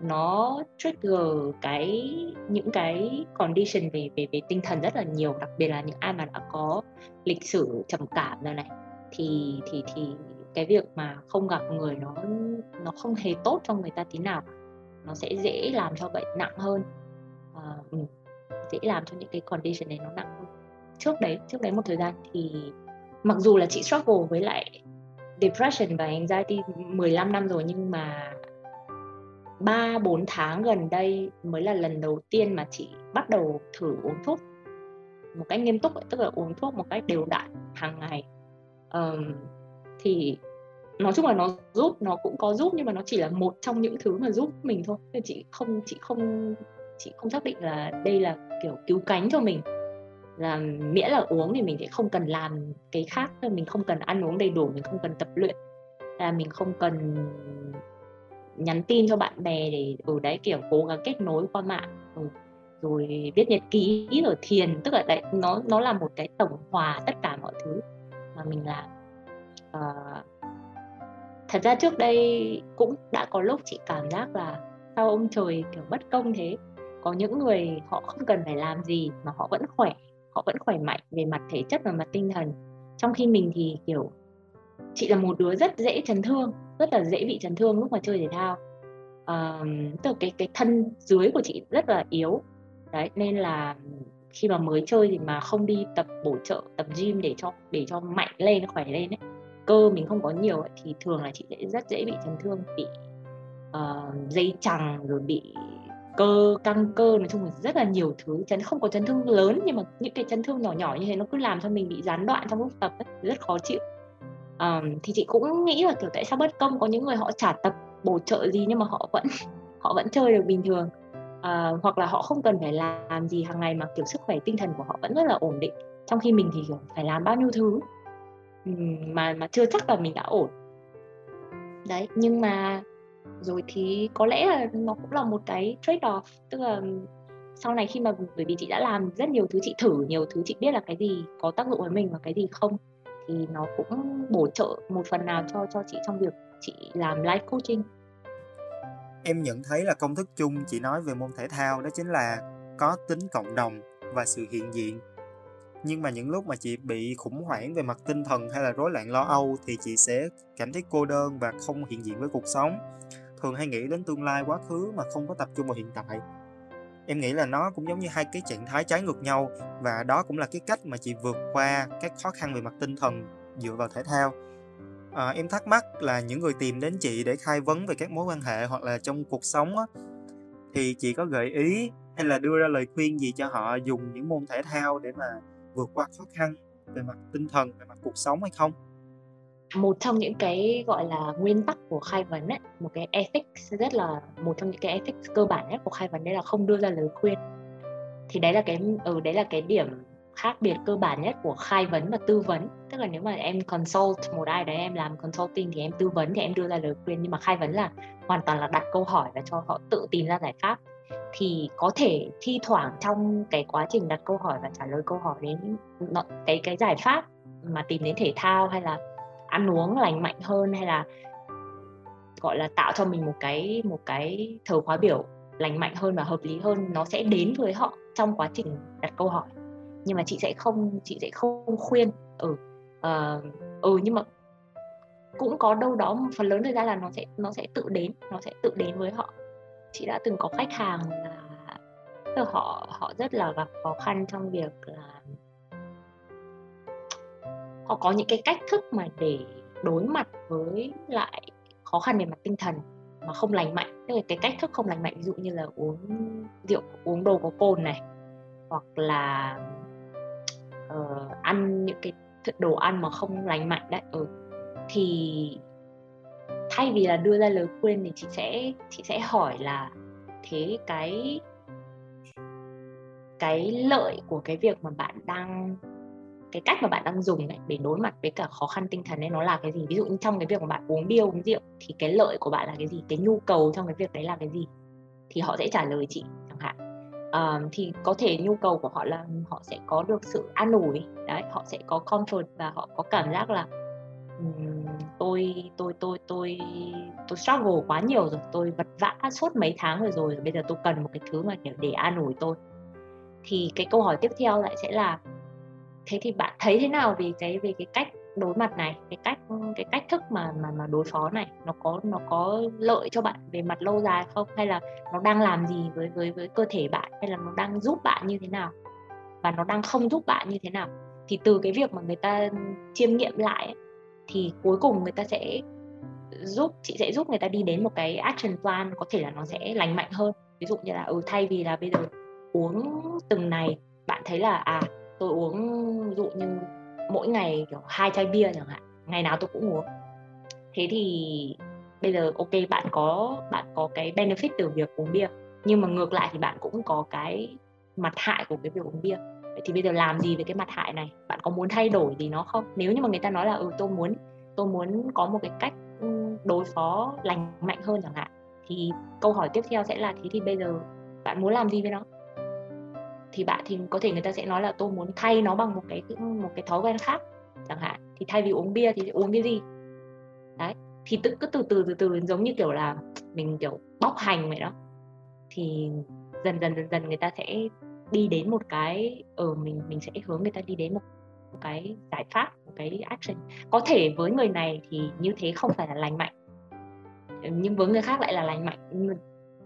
nó trigger cái những cái condition về về về tinh thần rất là nhiều đặc biệt là những ai mà đã có lịch sử trầm cảm rồi này. Thì thì thì cái việc mà không gặp người nó nó không hề tốt cho người ta tí nào. Nó sẽ dễ làm cho bệnh nặng hơn. À, dễ làm cho những cái condition này nó nặng hơn. Trước đấy trước đấy một thời gian thì mặc dù là chị struggle với lại depression và anxiety 15 năm rồi nhưng mà 3 4 tháng gần đây mới là lần đầu tiên mà chị bắt đầu thử uống thuốc. Một cách nghiêm túc tức là uống thuốc một cách đều đặn hàng ngày. Um, thì nói chung là nó giúp nó cũng có giúp nhưng mà nó chỉ là một trong những thứ mà giúp mình thôi. Nên chị không chị không chị không xác định là đây là kiểu cứu cánh cho mình. Là miễn là uống thì mình sẽ không cần làm cái khác. Mình không cần ăn uống đầy đủ mình không cần tập luyện. Là mình không cần nhắn tin cho bạn bè để ở đấy kiểu cố gắng kết nối qua mạng ừ. rồi viết nhật ký rồi thiền tức là đấy nó nó là một cái tổng hòa tất cả mọi thứ mà mình làm. À, thật ra trước đây cũng đã có lúc chị cảm giác là sao ông trời kiểu bất công thế. Có những người họ không cần phải làm gì mà họ vẫn khỏe họ vẫn khỏe mạnh về mặt thể chất và mặt tinh thần. Trong khi mình thì kiểu chị là một đứa rất dễ chấn thương rất là dễ bị chấn thương lúc mà chơi thể thao. Uh, tức là cái cái thân dưới của chị rất là yếu. Đấy nên là khi mà mới chơi thì mà không đi tập bổ trợ tập gym để cho để cho mạnh lên khỏe lên ấy cơ mình không có nhiều ấy, thì thường là chị sẽ rất dễ bị chấn thương bị uh, dây chằng rồi bị cơ căng cơ nói chung là rất là nhiều thứ. Chấn không có chấn thương lớn nhưng mà những cái chấn thương nhỏ nhỏ như thế nó cứ làm cho mình bị gián đoạn trong lúc tập ấy, rất khó chịu um, thì chị cũng nghĩ là kiểu tại sao bất công có những người họ trả tập bổ trợ gì nhưng mà họ vẫn họ vẫn chơi được bình thường. Uh, hoặc là họ không cần phải làm gì hàng ngày mà kiểu sức khỏe tinh thần của họ vẫn rất là ổn định trong khi mình thì kiểu phải làm bao nhiêu thứ mà mà chưa chắc là mình đã ổn. Đấy nhưng mà rồi thì có lẽ là nó cũng là một cái trade off tức là sau này khi mà bởi vì chị đã làm rất nhiều thứ chị thử nhiều thứ chị biết là cái gì có tác dụng với mình và cái gì không thì nó cũng bổ trợ một phần nào cho cho chị trong việc chị làm life coaching. Em nhận thấy là công thức chung chị nói về môn thể thao đó chính là có tính cộng đồng và sự hiện diện. Nhưng mà những lúc mà chị bị khủng hoảng về mặt tinh thần hay là rối loạn lo âu thì chị sẽ cảm thấy cô đơn và không hiện diện với cuộc sống. Thường hay nghĩ đến tương lai quá khứ mà không có tập trung vào hiện tại em nghĩ là nó cũng giống như hai cái trạng thái trái ngược nhau và đó cũng là cái cách mà chị vượt qua các khó khăn về mặt tinh thần dựa vào thể thao. À, em thắc mắc là những người tìm đến chị để khai vấn về các mối quan hệ hoặc là trong cuộc sống á, thì chị có gợi ý hay là đưa ra lời khuyên gì cho họ dùng những môn thể thao để mà vượt qua khó khăn về mặt tinh thần về mặt cuộc sống hay không? Một trong những cái gọi là nguyên tắc của khai vấn ấy, một cái ethics rất là một trong những cái ethics cơ bản nhất của khai vấn đấy là không đưa ra lời khuyên. Thì đấy là cái ừ đấy là cái điểm khác biệt cơ bản nhất của khai vấn và tư vấn. Tức là nếu mà em consult một ai đấy em làm consulting thì em tư vấn thì em đưa ra lời khuyên. Nhưng mà khai vấn là hoàn toàn là đặt câu hỏi và cho họ tự tìm ra giải pháp. Thì có thể thi thoảng trong cái quá trình đặt câu hỏi và trả lời câu hỏi đến cái cái giải pháp mà tìm đến thể thao hay là ăn uống lành mạnh hơn hay là gọi là tạo cho mình một cái một cái thờ khóa biểu lành mạnh hơn và hợp lý hơn nó sẽ đến với họ trong quá trình đặt câu hỏi. Nhưng mà chị sẽ không chị sẽ không khuyên ừ uh, ừ nhưng mà cũng có đâu đó một phần lớn thời gian là nó sẽ nó sẽ tự đến nó sẽ tự đến với họ. Chị đã từng có khách hàng là tức họ họ rất là gặp khó khăn trong việc là họ có những cái cách thức mà để đối mặt với lại khó khăn về mặt tinh thần mà không lành mạnh tức là cái cách thức không lành mạnh ví dụ như là uống rượu uống đồ có cồn này hoặc là uh, ăn những cái đồ ăn mà không lành mạnh đấy ừ. thì thay vì là đưa ra lời khuyên thì chị sẽ chị sẽ hỏi là thế cái cái lợi của cái việc mà bạn đang cái cách mà bạn đang dùng này để đối mặt với cả khó khăn tinh thần ấy nó là cái gì? Ví dụ như trong cái việc mà bạn uống bia uống rượu thì cái lợi của bạn là cái gì? Cái nhu cầu trong cái việc đấy là cái gì? Thì họ sẽ trả lời chị chẳng hạn. Um, thì có thể nhu cầu của họ là họ sẽ có được sự an ủi đấy họ sẽ có comfort và họ có cảm giác là um, tôi tôi tôi tôi tôi struggle quá nhiều rồi tôi vật vã suốt mấy tháng rồi rồi bây giờ tôi cần một cái thứ mà để để an ủi tôi. Thì cái câu hỏi tiếp theo lại sẽ là thế thì bạn thấy thế nào về cái về cái cách đối mặt này? Cái cách cái cách thức mà mà mà đối phó này, nó có nó có lợi cho bạn về mặt lâu dài không? Hay là nó đang làm gì với với với cơ thể bạn? Hay là nó đang giúp bạn như thế nào? Và nó đang không giúp bạn như thế nào? Thì từ cái việc mà người ta chiêm nghiệm lại thì cuối cùng người ta sẽ giúp, chị sẽ giúp người ta đi đến một cái action plan, có thể là nó sẽ lành mạnh hơn. Ví dụ như là ừ thay vì là bây giờ uống từng này, bạn thấy là à tôi uống, ví dụ như mỗi ngày, kiểu, hai chai bia chẳng hạn, ngày nào tôi cũng uống. Thế thì bây giờ, ok, bạn có bạn có cái benefit từ việc uống bia, nhưng mà ngược lại thì bạn cũng có cái mặt hại của cái việc uống bia. Vậy thì bây giờ làm gì về cái mặt hại này? Bạn có muốn thay đổi gì nó không? Nếu như mà người ta nói là ừ tôi muốn tôi muốn có một cái cách ừ, đối phó lành mạnh hơn chẳng hạn, thì câu hỏi tiếp theo sẽ là, thế thì bây giờ bạn muốn làm gì với nó? Thì bạn thì có thể người ta sẽ nói là tôi muốn thay nó bằng một cái một cái thói quen khác chẳng hạn. Thì thay vì uống bia thì uống cái gì? Đấy thì tự cứ từ từ từ từ giống như kiểu là mình kiểu bóc hành vậy đó. Thì dần dần dần dần người ta sẽ đi đến một cái ở ừ, mình mình sẽ hướng người ta đi đến một cái giải pháp một cái action. Có thể với người này thì như thế không phải là lành mạnh nhưng với người khác lại là lành mạnh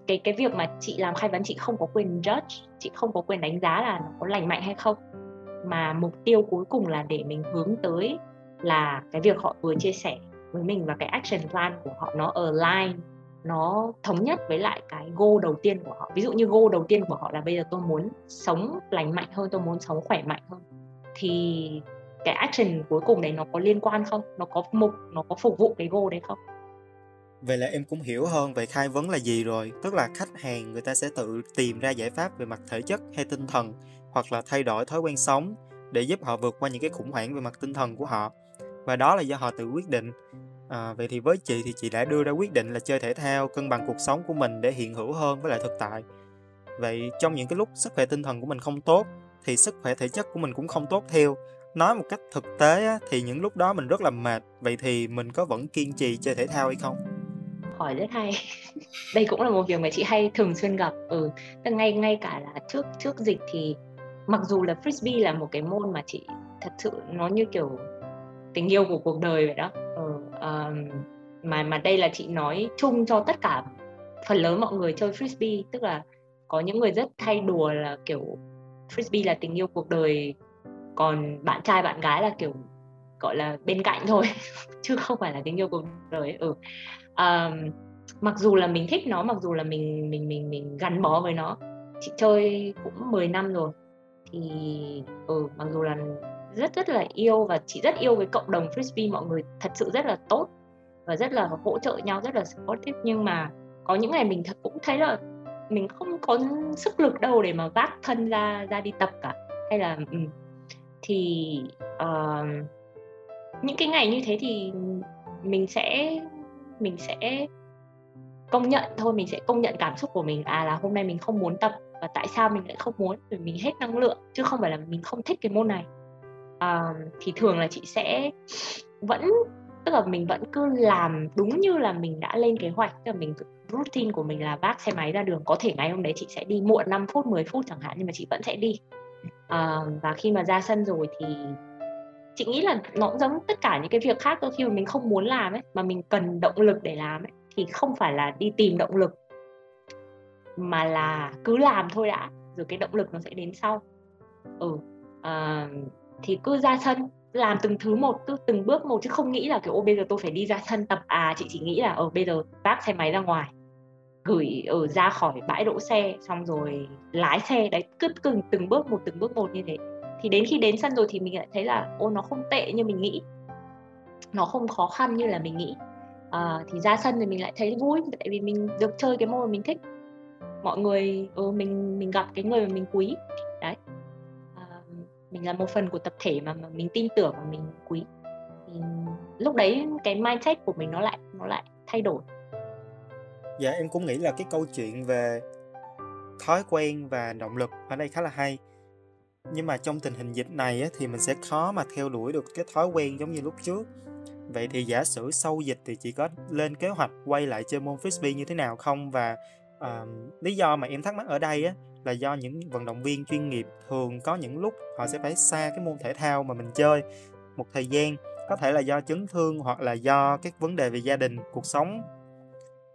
cái cái việc mà chị làm khai vấn, chị không có quyền judge, chị không có quyền đánh giá là nó có lành mạnh hay không. Mà mục tiêu cuối cùng là để mình hướng tới là cái việc họ vừa chia sẻ với mình và cái action plan của họ nó align, nó thống nhất với lại cái goal đầu tiên của họ. Ví dụ như goal đầu tiên của họ là bây giờ tôi muốn sống lành mạnh hơn, tôi muốn sống khỏe mạnh hơn. Thì cái action cuối cùng đấy nó có liên quan không? Nó có mục, nó có phục vụ cái goal đấy không? Vậy là em cũng hiểu hơn về khai vấn là gì rồi, tức là khách hàng người ta sẽ tự tìm ra giải pháp về mặt thể chất hay tinh thần hoặc là thay đổi thói quen sống để giúp họ vượt qua những cái khủng hoảng về mặt tinh thần của họ. và đó là do họ tự quyết định. À, vậy thì với chị thì chị đã đưa ra quyết định là chơi thể thao cân bằng cuộc sống của mình để hiện hữu hơn với lại thực tại. Vậy trong những cái lúc sức khỏe tinh thần của mình không tốt thì sức khỏe thể chất của mình cũng không tốt theo. Nói một cách thực tế á, thì những lúc đó mình rất là mệt vậy thì mình có vẫn kiên trì chơi thể thao hay không? Hỏi rất hay. Đây cũng là một việc mà chị hay thường xuyên gặp. Ừ ngay ngay cả là trước trước dịch thì mặc dù là frisbee là một cái môn mà chị thật sự nó như kiểu tình yêu của cuộc đời vậy đó. Ừ, um, mà mà đây là chị nói chung cho tất cả phần lớn mọi người chơi frisbee tức là có những người rất thay đùa là kiểu frisbee là tình yêu cuộc đời còn bạn trai bạn gái là kiểu gọi là bên cạnh thôi chứ không phải là tình yêu cuộc đời ừ um, mặc dù là mình thích nó mặc dù là mình mình mình mình gắn bó với nó. Chị chơi cũng 10 năm rồi. Thì ừ mặc dù là rất rất là yêu và chị rất yêu cái cộng đồng frisbee mọi người thật sự rất là tốt và rất là hỗ trợ nhau rất là supportive. Nhưng mà có những ngày mình thật cũng thấy là mình không có sức lực đâu để mà vác thân ra ra đi tập cả. Hay là ừ. thì uh, những cái ngày như thế thì mình sẽ mình sẽ công nhận thôi mình sẽ công nhận cảm xúc của mình à là hôm nay mình không muốn tập và tại sao mình lại không muốn? Vì mình hết năng lượng chứ không phải là mình không thích cái môn này. À, thì thường là chị sẽ vẫn tức là mình vẫn cứ làm đúng như là mình đã lên kế hoạch. Tức là mình routine của mình là vác xe máy ra đường. Có thể ngày hôm đấy chị sẽ đi muộn 5 phút 10 phút chẳng hạn nhưng mà chị vẫn sẽ đi. À, và khi mà ra sân rồi thì chị nghĩ là nó cũng giống tất cả những cái việc khác đôi khi mà mình không muốn làm ấy mà mình cần động lực để làm ấy thì không phải là đi tìm động lực mà là cứ làm thôi đã rồi cái động lực nó sẽ đến sau. Ừ à, thì cứ ra sân làm từng thứ một cứ từng bước một chứ không nghĩ là kiểu ô bây giờ tôi phải đi ra sân tập à chị chỉ nghĩ là ở bây giờ vác xe máy ra ngoài gửi ở ra khỏi bãi đỗ xe xong rồi lái xe đấy cứ từng từng bước một từng bước một như thế thì đến khi đến sân rồi thì mình lại thấy là ô nó không tệ như mình nghĩ. Nó không khó khăn như là mình nghĩ. À, thì ra sân thì mình lại thấy vui tại vì mình được chơi cái môn mà mình thích. Mọi người ừ, mình mình gặp cái người mà mình quý. Đấy. À, mình là một phần của tập thể mà, mà mình tin tưởng và mình quý. Thì lúc đấy cái mindset của mình nó lại nó lại thay đổi. Dạ em cũng nghĩ là cái câu chuyện về thói quen và động lực ở đây khá là hay nhưng mà trong tình hình dịch này á, thì mình sẽ khó mà theo đuổi được cái thói quen giống như lúc trước. Vậy thì giả sử sau dịch thì chị có lên kế hoạch quay lại chơi môn frisbee như thế nào không? Và uh, lý do mà em thắc mắc ở đây á là do những vận động viên chuyên nghiệp thường có những lúc họ sẽ phải xa cái môn thể thao mà mình chơi một thời gian. Có thể là do chấn thương hoặc là do các vấn đề về gia đình cuộc sống.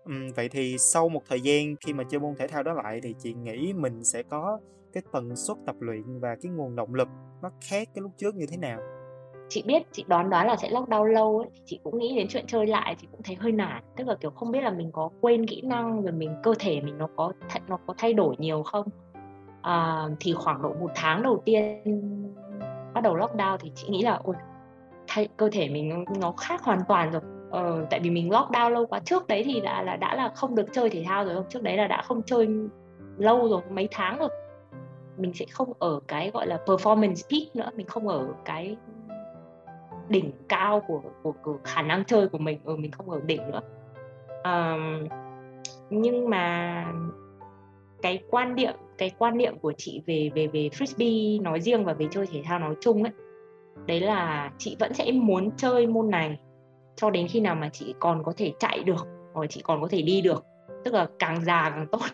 Uhm, vậy thì sau một thời gian khi mà chơi môn thể thao đó lại thì chị nghĩ mình sẽ có cái tần suất tập luyện và cái nguồn động lực nó khác cái lúc trước như thế nào? Chị biết chị đoán đoán là sẽ lockdown lâu ấy. Chị cũng nghĩ đến chuyện chơi lại thì cũng thấy hơi nản. Tức là kiểu không biết là mình có quên kỹ năng rồi mình cơ thể mình nó có nó có thay đổi nhiều không? À, thì khoảng độ một tháng đầu tiên bắt đầu lockdown thì chị nghĩ là ôi thay, cơ thể mình nó, nó khác hoàn toàn rồi. Ờ, tại vì mình lockdown lâu quá. Trước đấy thì đã là đã là không được chơi thể thao rồi không? Trước đấy là đã không chơi lâu rồi mấy tháng rồi mình sẽ không ở cái gọi là performance peak nữa mình không ở cái đỉnh cao của của, của khả năng chơi của mình ừ, mình không ở đỉnh nữa. Um, nhưng mà cái quan niệm cái quan niệm của chị về về về frisbee nói riêng và về chơi thể thao nói chung ấy đấy là chị vẫn sẽ muốn chơi môn này cho đến khi nào mà chị còn có thể chạy được hoặc chị còn có thể đi được tức là càng già càng tốt.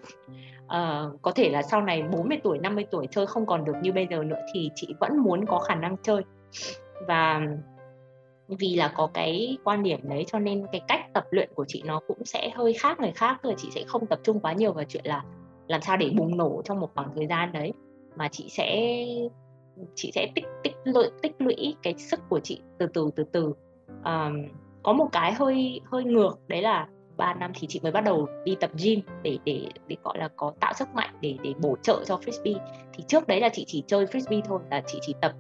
Uh, có thể là sau này 40 tuổi 50 tuổi chơi không còn được như bây giờ nữa thì chị vẫn muốn có khả năng chơi. Và vì là có cái quan điểm đấy cho nên cái cách tập luyện của chị nó cũng sẽ hơi khác người khác rồi chị sẽ không tập trung quá nhiều vào chuyện là làm sao để bùng nổ trong một khoảng thời gian đấy mà chị sẽ chị sẽ tích tích lũy tích lũy cái sức của chị từ từ từ từ. Um, có một cái hơi hơi ngược đấy là 3 năm thì chị mới bắt đầu đi tập gym để để để gọi là có tạo sức mạnh để để bổ trợ cho frisbee. Thì trước đấy là chị chỉ chơi frisbee thôi là chị chỉ tập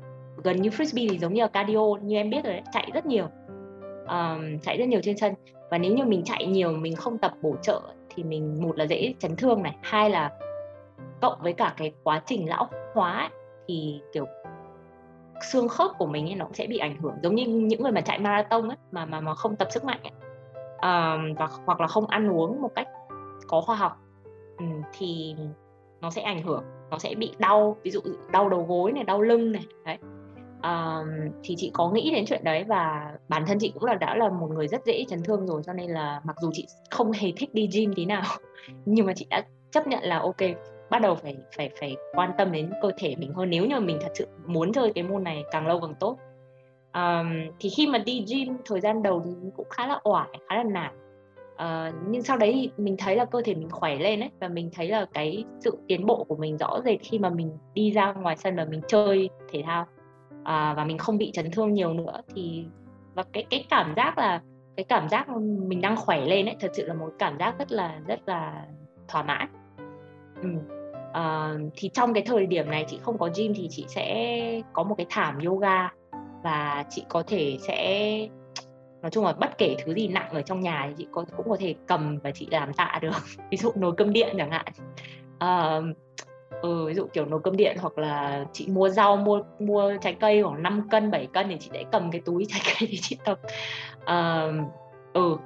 gần như frisbee thì giống như là cardio như em biết rồi đấy chạy rất nhiều um, chạy rất nhiều trên sân. Và nếu như mình chạy nhiều mình không tập bổ trợ thì mình một là dễ chấn thương này hai là cộng với cả cái quá trình lão hóa ấy, thì kiểu xương khớp của mình ấy, nó cũng sẽ bị ảnh hưởng. Giống như những người mà chạy marathon ấy, mà mà mà không tập sức mạnh ấy um, và hoặc là không ăn uống một cách có khoa học um, thì nó sẽ ảnh hưởng nó sẽ bị đau ví dụ đau đầu gối này đau lưng này đấy. Um, thì chị có nghĩ đến chuyện đấy và bản thân chị cũng là đã là một người rất dễ chấn thương rồi cho nên là mặc dù chị không hề thích đi gym tí nào nhưng mà chị đã chấp nhận là ok bắt đầu phải phải phải quan tâm đến cơ thể mình hơn. Nếu như mình thật sự muốn chơi cái môn này càng lâu càng tốt um, thì khi mà đi gym thời gian đầu thì cũng khá là oải khá là nản. Uh, nhưng sau đấy thì mình thấy là cơ thể mình khỏe lên ấy và mình thấy là cái sự tiến bộ của mình rõ rệt khi mà mình đi ra ngoài sân và mình chơi thể thao. Uh, và mình không bị chấn thương nhiều nữa thì và cái cái cảm giác là cái cảm giác mình đang khỏe lên ấy thật sự là một cảm giác rất là rất là thỏa mãn. Ừ. uh, thì trong cái thời điểm này chị không có gym thì chị sẽ có một cái thảm yoga và chị có thể sẽ nói chung là bất kể thứ gì nặng ở trong nhà thì chị có, cũng có thể cầm và chị làm tạ được. Ví dụ nồi cơm điện chẳng hạn. À, ừ, ví dụ kiểu nồi cơm điện hoặc là chị mua rau mua mua trái cây khoảng 5 cân 7 cân thì chị sẽ cầm cái túi trái cây để chị tập. À, ừ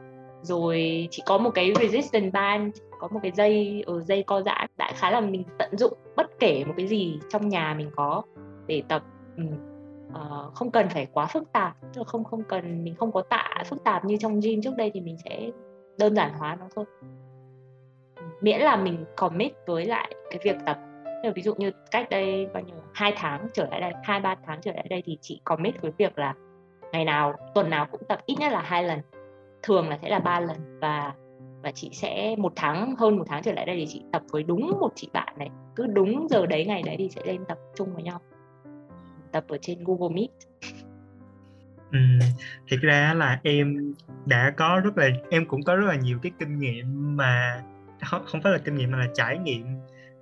rồi chị có một cái resistance band có một cái dây ở ừ, dây co giãn đại khái là mình tận dụng bất kể một cái gì trong nhà mình có để tập. Ừ uh, không cần phải quá phức tạp tức là không không cần mình không có tạ phức tạp như trong gym trước đây thì mình sẽ đơn giản hóa nó thôi. Miễn là mình commit với lại cái việc tập. Ví dụ như cách đây bao nhiêu hai tháng trở lại đây hai ba tháng trở lại đây thì chị commit với việc là ngày nào tuần nào cũng tập ít nhất là hai lần. Thường là sẽ là ba lần và và chị sẽ một tháng hơn một tháng trở lại đây thì chị tập với đúng một chị bạn này. Cứ đúng giờ đấy ngày đấy thì sẽ lên tập chung với nhau tập ở trên Google Meet Ừ, thiệt ra là em đã có rất là em cũng có rất là nhiều cái kinh nghiệm mà không, không phải là kinh nghiệm mà là trải nghiệm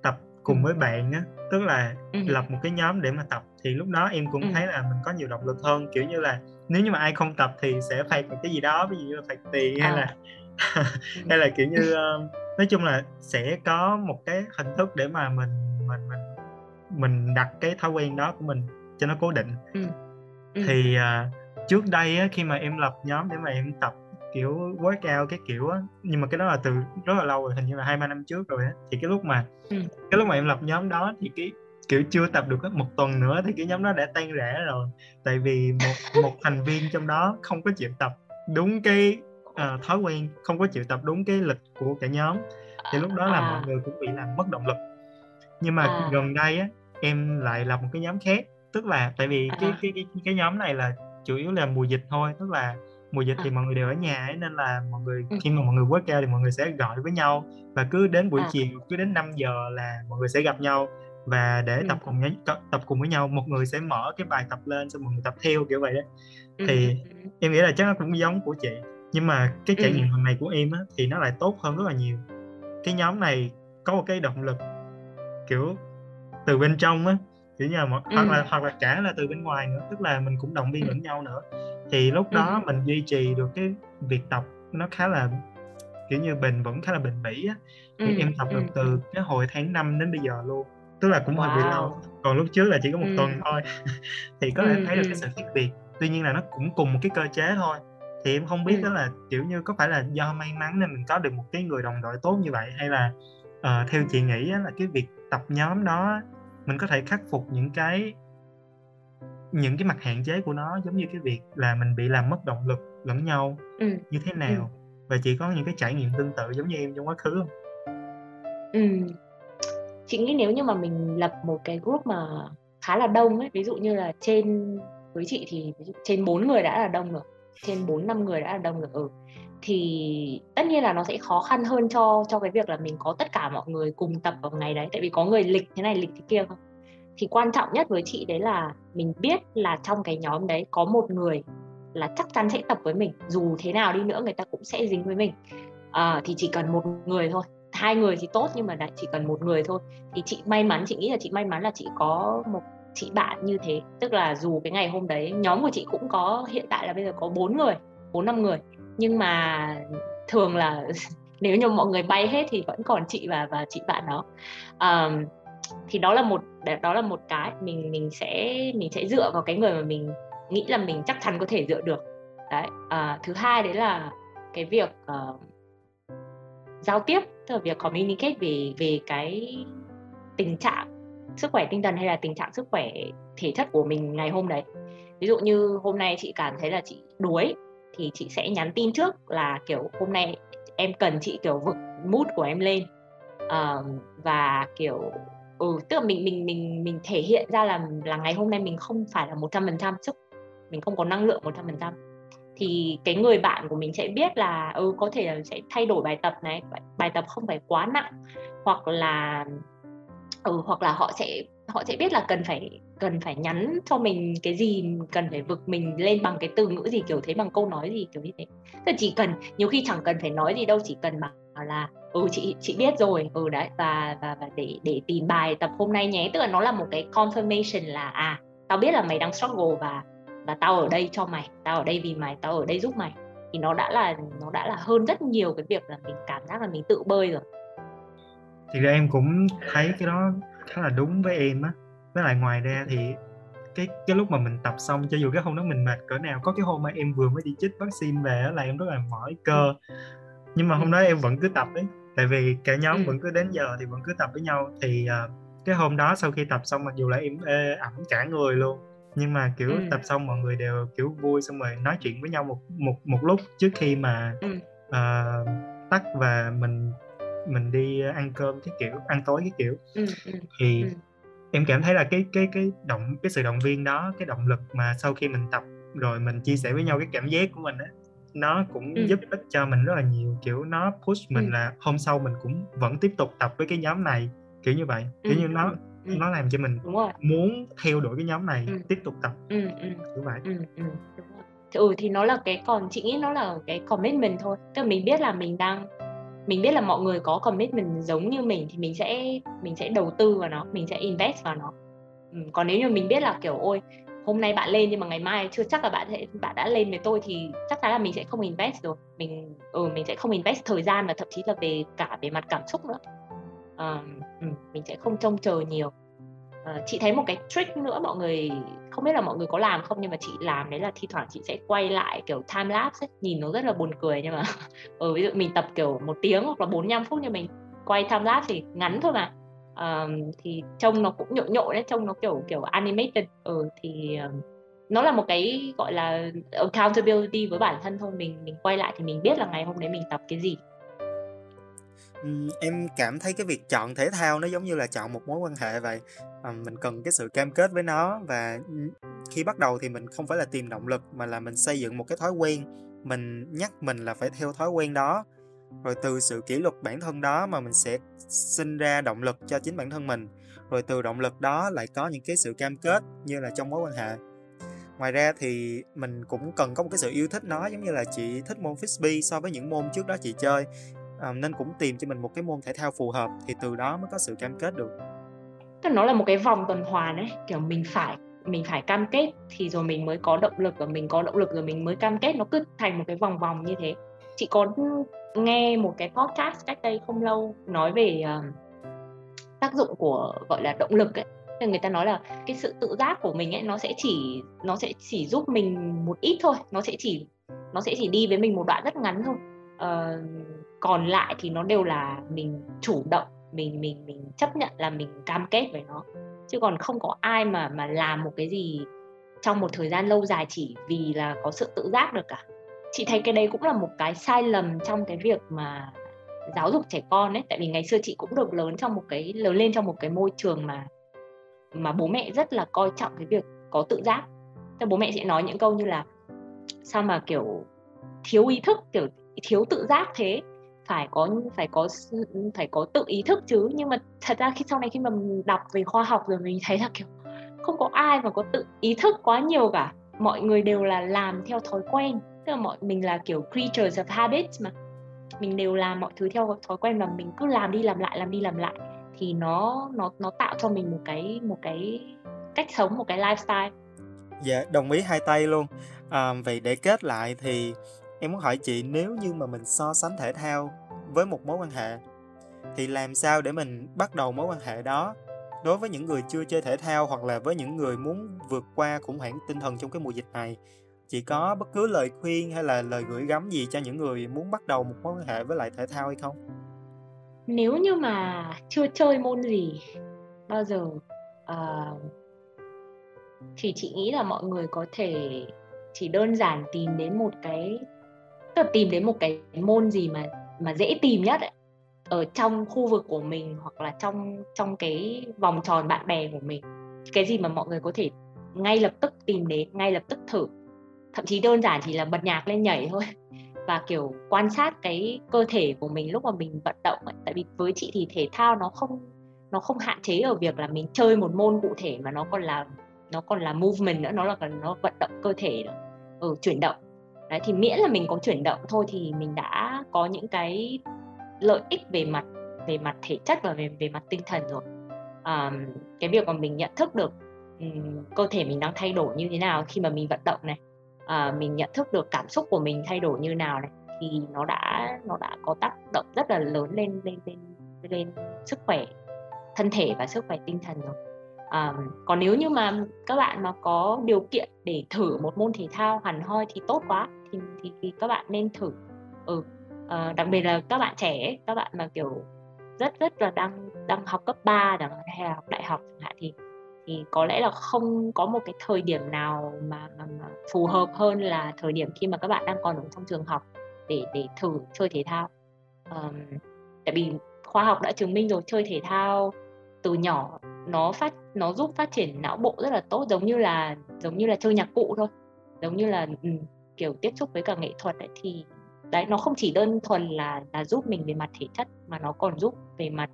tập cùng ừ. với bạn á tức là ừ. lập một cái nhóm để mà tập thì lúc đó em cũng ừ. thấy là mình có nhiều động lực hơn kiểu như là nếu như mà ai không tập thì sẽ phạt một cái gì đó ví dụ như là phạt tiền hay à. là hay là kiểu như uh, nói chung là sẽ có một cái hình thức để mà mình mình mình mình đặt cái thói quen đó của mình cho nó cố định ừ. Ừ. thì uh, trước đây á, khi mà em lập nhóm để mà em tập kiểu workout cái kiểu á nhưng mà cái đó là từ rất là lâu rồi hình như là hai ba năm trước rồi á thì cái lúc mà ừ. cái lúc mà em lập nhóm đó thì cái kiểu chưa tập được một tuần nữa thì cái nhóm đó đã tan rã rồi tại vì một một thành viên trong đó không có chịu tập đúng cái uh, thói quen không có chịu tập đúng cái lịch của cả nhóm thì lúc đó là à. mọi người cũng bị làm mất động lực nhưng mà à. gần đây á em lại lập một cái nhóm khác tức là tại vì cái, à. cái cái cái nhóm này là chủ yếu là mùa dịch thôi tức là mùa dịch thì mọi người đều ở nhà ấy, nên là mọi người ừ. khi mà mọi người workout thì mọi người sẽ gọi với nhau và cứ đến buổi à. chiều cứ đến 5 giờ là mọi người sẽ gặp nhau và để ừ. tập cùng nhau tập cùng với nhau một người sẽ mở cái bài tập lên xong mọi người tập theo kiểu vậy đó thì em nghĩ là chắc nó cũng giống của chị nhưng mà cái trải nghiệm lần này của em á, thì nó lại tốt hơn rất là nhiều cái nhóm này có một cái động lực kiểu từ bên trong á kiểu như là một, hoặc là hoặc là cả là từ bên ngoài nữa tức là mình cũng động viên lẫn nhau nữa. Thì lúc đó mình duy trì được cái việc tập nó khá là kiểu như bền vững khá là bền bỉ á. Thì em tập được từ cái hồi tháng 5 đến bây giờ luôn tức là cũng wow. hơi bị lâu. Còn lúc trước là chỉ có một tuần thôi. Thì có thể thấy được cái sự khác biệt tuy nhiên là nó cũng cùng một cái cơ chế thôi. Thì em không biết ừ. đó là kiểu như có phải là do may mắn nên mình có được một cái người đồng đội tốt như vậy hay là uh, theo chị nghĩ là cái việc tập nhóm đó mình có thể khắc phục những cái những cái mặt hạn chế của nó giống như cái việc là mình bị làm mất động lực lẫn nhau ừ. như thế nào ừ. và chị có những cái trải nghiệm tương tự giống như em trong quá khứ không? Ừ. Chị nghĩ nếu như mà mình lập một cái group mà khá là đông ấy, ví dụ như là trên với chị thì ví dụ trên bốn người đã là đông rồi trên 4 năm người đã là đông được ừ thì tất nhiên là nó sẽ khó khăn hơn cho cho cái việc là mình có tất cả mọi người cùng tập vào ngày đấy. Tại vì có người lịch thế này lịch thế kia không? Thì quan trọng nhất với chị đấy là mình biết là trong cái nhóm đấy có một người là chắc chắn sẽ tập với mình. Dù thế nào đi nữa người ta cũng sẽ dính với mình. À, thì chỉ cần một người thôi. Hai người thì tốt nhưng mà lại chỉ cần một người thôi. Thì chị may mắn chị nghĩ là chị may mắn là chị có một chị bạn như thế. Tức là dù cái ngày hôm đấy nhóm của chị cũng có hiện tại là bây giờ có bốn người bốn năm người nhưng mà thường là nếu như mọi người bay hết thì vẫn còn chị và và chị bạn đó. Um, thì đó là một đó là một cái mình mình sẽ mình sẽ dựa vào cái người mà mình nghĩ là mình chắc chắn có thể dựa được. Đấy uh, thứ hai đấy là cái việc uh, giao tiếp tức là việc communicate về về cái tình trạng sức khỏe tinh thần hay là tình trạng sức khỏe thể chất của mình ngày hôm đấy. Ví dụ như hôm nay chị cảm thấy là chị đuối thì chị sẽ nhắn tin trước là kiểu hôm nay em cần chị kiểu vực mood của em lên. Uh, và kiểu ừ tức là mình mình mình mình thể hiện ra là là ngày hôm nay mình không phải là một trăm phần trăm sức mình không có năng lượng một trăm phần trăm. Thì cái người bạn của mình sẽ biết là ừ có thể là sẽ thay đổi bài tập này bài tập không phải quá nặng hoặc là ừ hoặc là họ sẽ họ sẽ biết là cần phải cần phải nhắn cho mình cái gì, cần phải vực mình lên bằng cái từ ngữ gì, kiểu thế, bằng câu nói gì, kiểu như thế. Tức chỉ cần, nhiều khi chẳng cần phải nói gì đâu, chỉ cần bảo là ừ chị chị biết rồi ừ đấy, và và và để để tìm bài tập hôm nay nhé. Tức là nó là một cái confirmation là à tao biết là mày đang struggle và và tao ở đây cho mày, tao ở đây vì mày, tao ở đây giúp mày. Thì nó đã là, nó đã là hơn rất nhiều cái việc là mình cảm giác là mình tự bơi rồi. Thì ra em cũng thấy cái đó khá là đúng với em á với lại ngoài ra thì cái cái lúc mà mình tập xong cho dù cái hôm đó mình mệt cỡ nào có cái hôm mà em vừa mới đi chích vaccine về là em rất là mỏi cơ nhưng mà hôm đó em vẫn cứ tập đấy tại vì cả nhóm ừ. vẫn cứ đến giờ thì vẫn cứ tập với nhau thì uh, cái hôm đó sau khi tập xong mặc dù là em ê ẩm cả người luôn nhưng mà kiểu ừ. tập xong mọi người đều kiểu vui xong rồi nói chuyện với nhau một một một lúc trước khi mà ừ. uh, tắt và mình mình đi ăn cơm cái kiểu ăn tối cái kiểu ừ. Thì ừ. em cảm thấy là cái cái cái động cái sự động viên đó cái động lực mà sau khi mình tập rồi mình chia sẻ với nhau cái cảm giác của mình á nó cũng ừ. giúp ích cho mình rất là nhiều kiểu nó push mình ừ. là hôm sau mình cũng vẫn tiếp tục tập với cái nhóm này kiểu như vậy kiểu ừ. như nó ừ. nó làm cho mình muốn theo đuổi cái nhóm này ừ. tiếp tục tập ừ. Ừ. kiểu vậy ừ. Ừ. ừ thì nó là cái còn chị nghĩ nó là cái commitment thôi tức là mình biết là mình đang mình biết là mọi người có commitment giống như mình thì mình sẽ mình sẽ đầu tư vào nó mình sẽ invest vào nó. Còn nếu như mình biết là kiểu ôi hôm nay bạn lên nhưng mà ngày mai chưa chắc là bạn sẽ bạn đã lên với tôi thì chắc chắn là mình sẽ không invest rồi. Mình ừ mình sẽ không invest thời gian và thậm chí là về cả về mặt cảm xúc nữa. Uh, ừ, mình sẽ không trông chờ nhiều. Uh, chị thấy một cái trick nữa mọi người không biết là mọi người có làm không nhưng mà chị làm đấy là thi thoảng chị sẽ quay lại kiểu time lapse ấy. nhìn nó rất là buồn cười nhưng mà ừ, ví dụ mình tập kiểu một tiếng hoặc là 45 phút nhưng mình quay time lapse thì ngắn thôi mà um, thì trông nó cũng nhộn nhộn đấy trông nó kiểu kiểu animated ừ thì um, nó là một cái gọi là accountability với bản thân thôi mình mình quay lại thì mình biết là ngày hôm đấy mình tập cái gì em cảm thấy cái việc chọn thể thao nó giống như là chọn một mối quan hệ vậy. Ờ, mình cần cái sự cam kết với nó và khi bắt đầu thì mình không phải là tìm động lực mà là mình xây dựng một cái thói quen. Mình nhắc mình là phải theo thói quen đó. Rồi từ sự kỷ luật bản thân đó mà mình sẽ sinh ra động lực cho chính bản thân mình. Rồi từ động lực đó lại có những cái sự cam kết như là trong mối quan hệ. Ngoài ra thì mình cũng cần có một cái sự yêu thích nó, giống như là chị thích môn frisbee so với những môn trước đó chị chơi à, nên cũng tìm cho mình một cái môn thể thao phù hợp thì từ đó mới có sự cam kết được. Tức nó là một cái vòng tuần hoàn ấy kiểu mình phải mình phải cam kết thì rồi mình mới có động lực và mình có động lực rồi mình mới cam kết nó cứ thành một cái vòng vòng như thế. Chị có nghe một cái podcast cách đây không lâu nói về uh, tác dụng của gọi là động lực ấy. Thì người ta nói là cái sự tự giác của mình ấy nó sẽ chỉ nó sẽ chỉ giúp mình một ít thôi nó sẽ chỉ nó sẽ chỉ đi với mình một đoạn rất ngắn thôi uh, còn lại thì nó đều là mình chủ động mình mình mình chấp nhận là mình cam kết với nó. Chứ còn không có ai mà mà làm một cái gì trong một thời gian lâu dài chỉ vì là có sự tự giác được cả. Chị thấy cái đấy cũng là một cái sai lầm trong cái việc mà giáo dục trẻ con ấy. Tại vì ngày xưa chị cũng được lớn trong một cái lớn lên trong một cái môi trường mà mà bố mẹ rất là coi trọng cái việc có tự giác. Thì bố mẹ sẽ nói những câu như là sao mà kiểu thiếu ý thức kiểu thiếu tự giác thế. Phải có phải có phải có tự ý thức chứ. Nhưng mà thật ra khi sau này khi mà mình đọc về khoa học rồi mình thấy là kiểu không có ai mà có tự ý thức quá nhiều cả. Mọi người đều là làm theo thói quen. Tức là mọi mình là kiểu creatures of habits mà. Mình đều làm mọi thứ theo thói quen và mình cứ làm đi làm lại làm đi làm lại. Thì nó nó nó tạo cho mình một cái một cái cách sống một cái lifestyle. Dạ đồng ý hai tay luôn. À, vậy để kết lại thì em muốn hỏi chị nếu như mà mình so sánh thể thao với một mối quan hệ thì làm sao để mình bắt đầu mối quan hệ đó? Đối với những người chưa chơi thể thao hoặc là với những người muốn vượt qua khủng hoảng tinh thần trong cái mùa dịch này chị có bất cứ lời khuyên hay là lời gửi gắm gì cho những người muốn bắt đầu một mối quan hệ với lại thể thao hay không? Nếu như mà chưa chơi môn gì bao giờ uh, thì chị nghĩ là mọi người có thể chỉ đơn giản tìm đến một cái tức là tìm đến một cái môn gì mà mà dễ tìm nhất ấy ở trong khu vực của mình hoặc là trong trong cái vòng tròn bạn bè của mình. Cái gì mà mọi người có thể ngay lập tức tìm đến ngay lập tức thử. Thậm chí đơn giản chỉ là bật nhạc lên nhảy thôi. Và kiểu quan sát cái cơ thể của mình lúc mà mình vận động ấy. tại vì với chị thì thể thao nó không nó không hạn chế ở việc là mình chơi một môn cụ thể mà nó còn là nó còn là movement nữa nó là nó vận động cơ thể nữa ừ, chuyển động đấy thì miễn là mình có chuyển động thôi thì mình đã có những cái lợi ích về mặt về mặt thể chất và về về mặt tinh thần rồi. À, cái việc mà mình nhận thức được um, cơ thể mình đang thay đổi như thế nào khi mà mình vận động này à, mình nhận thức được cảm xúc của mình thay đổi như nào này thì nó đã nó đã có tác động rất là lớn lên lên lên lên sức khỏe thân thể và sức khỏe tinh thần rồi. À, còn nếu như mà các bạn mà có điều kiện để thử một môn thể thao hẳn hoi thì tốt quá thì thì, thì các bạn nên thử. Ừ à, đặc biệt là các bạn trẻ các bạn mà kiểu rất rất là đang đang học cấp 3 chẳng hạn hay là học đại học chẳng hạn thì thì có lẽ là không có một cái thời điểm nào mà, mà, mà phù hợp hơn là thời điểm khi mà các bạn đang còn ở trong trường học để để thử chơi thể thao. Um, tại vì khoa học đã chứng minh rồi chơi thể thao từ nhỏ nó phát nó giúp phát triển não bộ rất là tốt giống như là giống như là chơi nhạc cụ thôi. Giống như là um, kiểu tiếp xúc với cả nghệ thuật ấy, thì đấy nó không chỉ đơn thuần là là giúp mình về mặt thể chất mà nó còn giúp về mặt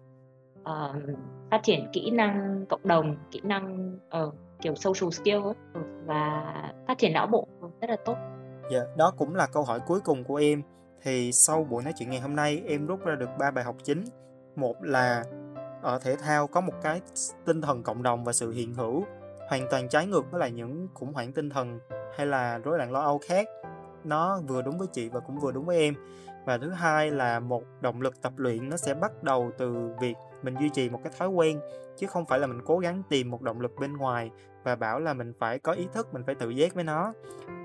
uh, phát triển kỹ năng cộng đồng kỹ năng uh, kiểu social skill ấy, ừ, và phát triển não bộ rất là tốt. Dạ đó cũng là câu hỏi cuối cùng của em. Thì sau buổi nói chuyện ngày hôm nay em rút ra được ba bài học chính. Một là ở thể thao có một cái tinh thần cộng đồng và sự hiện hữu hoàn toàn trái ngược với lại những khủng hoảng tinh thần hay là rối loạn lo âu khác. Nó vừa đúng với chị và cũng vừa đúng với em. Và thứ hai là một động lực tập luyện nó sẽ bắt đầu từ việc mình duy trì một cái thói quen chứ không phải là mình cố gắng tìm một động lực bên ngoài và bảo là mình phải có ý thức mình phải tự giác với nó.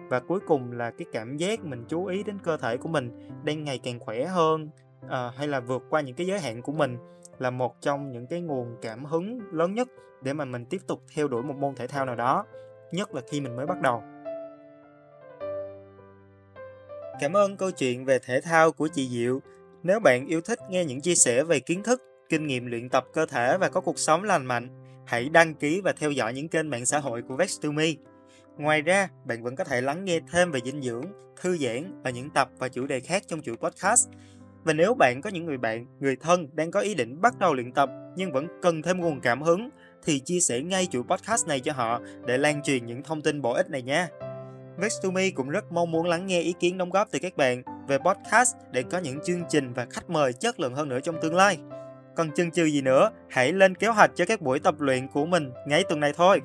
Và cuối cùng là cái cảm giác mình chú ý đến cơ thể của mình đang ngày càng khỏe hơn à, hay là vượt qua những cái giới hạn của mình là một trong những cái nguồn cảm hứng lớn nhất để mà mình tiếp tục theo đuổi một môn thể thao nào đó nhất là khi mình mới bắt đầu. Cảm ơn câu chuyện về thể thao của chị Diệu. Nếu bạn yêu thích nghe những chia sẻ về kiến thức, kinh nghiệm luyện tập cơ thể và có cuộc sống lành mạnh, hãy đăng ký và theo dõi những kênh mạng xã hội của Vex2Me. Ngoài ra, bạn vẫn có thể lắng nghe thêm về dinh dưỡng, thư giãn và những tập và chủ đề khác trong chuỗi podcast. Và nếu bạn có những người bạn, người thân đang có ý định bắt đầu luyện tập nhưng vẫn cần thêm nguồn cảm hứng, thì chia sẻ ngay chuỗi podcast này cho họ để lan truyền những thông tin bổ ích này nha. Vex2Me cũng rất mong muốn lắng nghe ý kiến đóng góp từ các bạn về podcast để có những chương trình và khách mời chất lượng hơn nữa trong tương lai. Còn chần chừ gì nữa, hãy lên kế hoạch cho các buổi tập luyện của mình ngay tuần này thôi.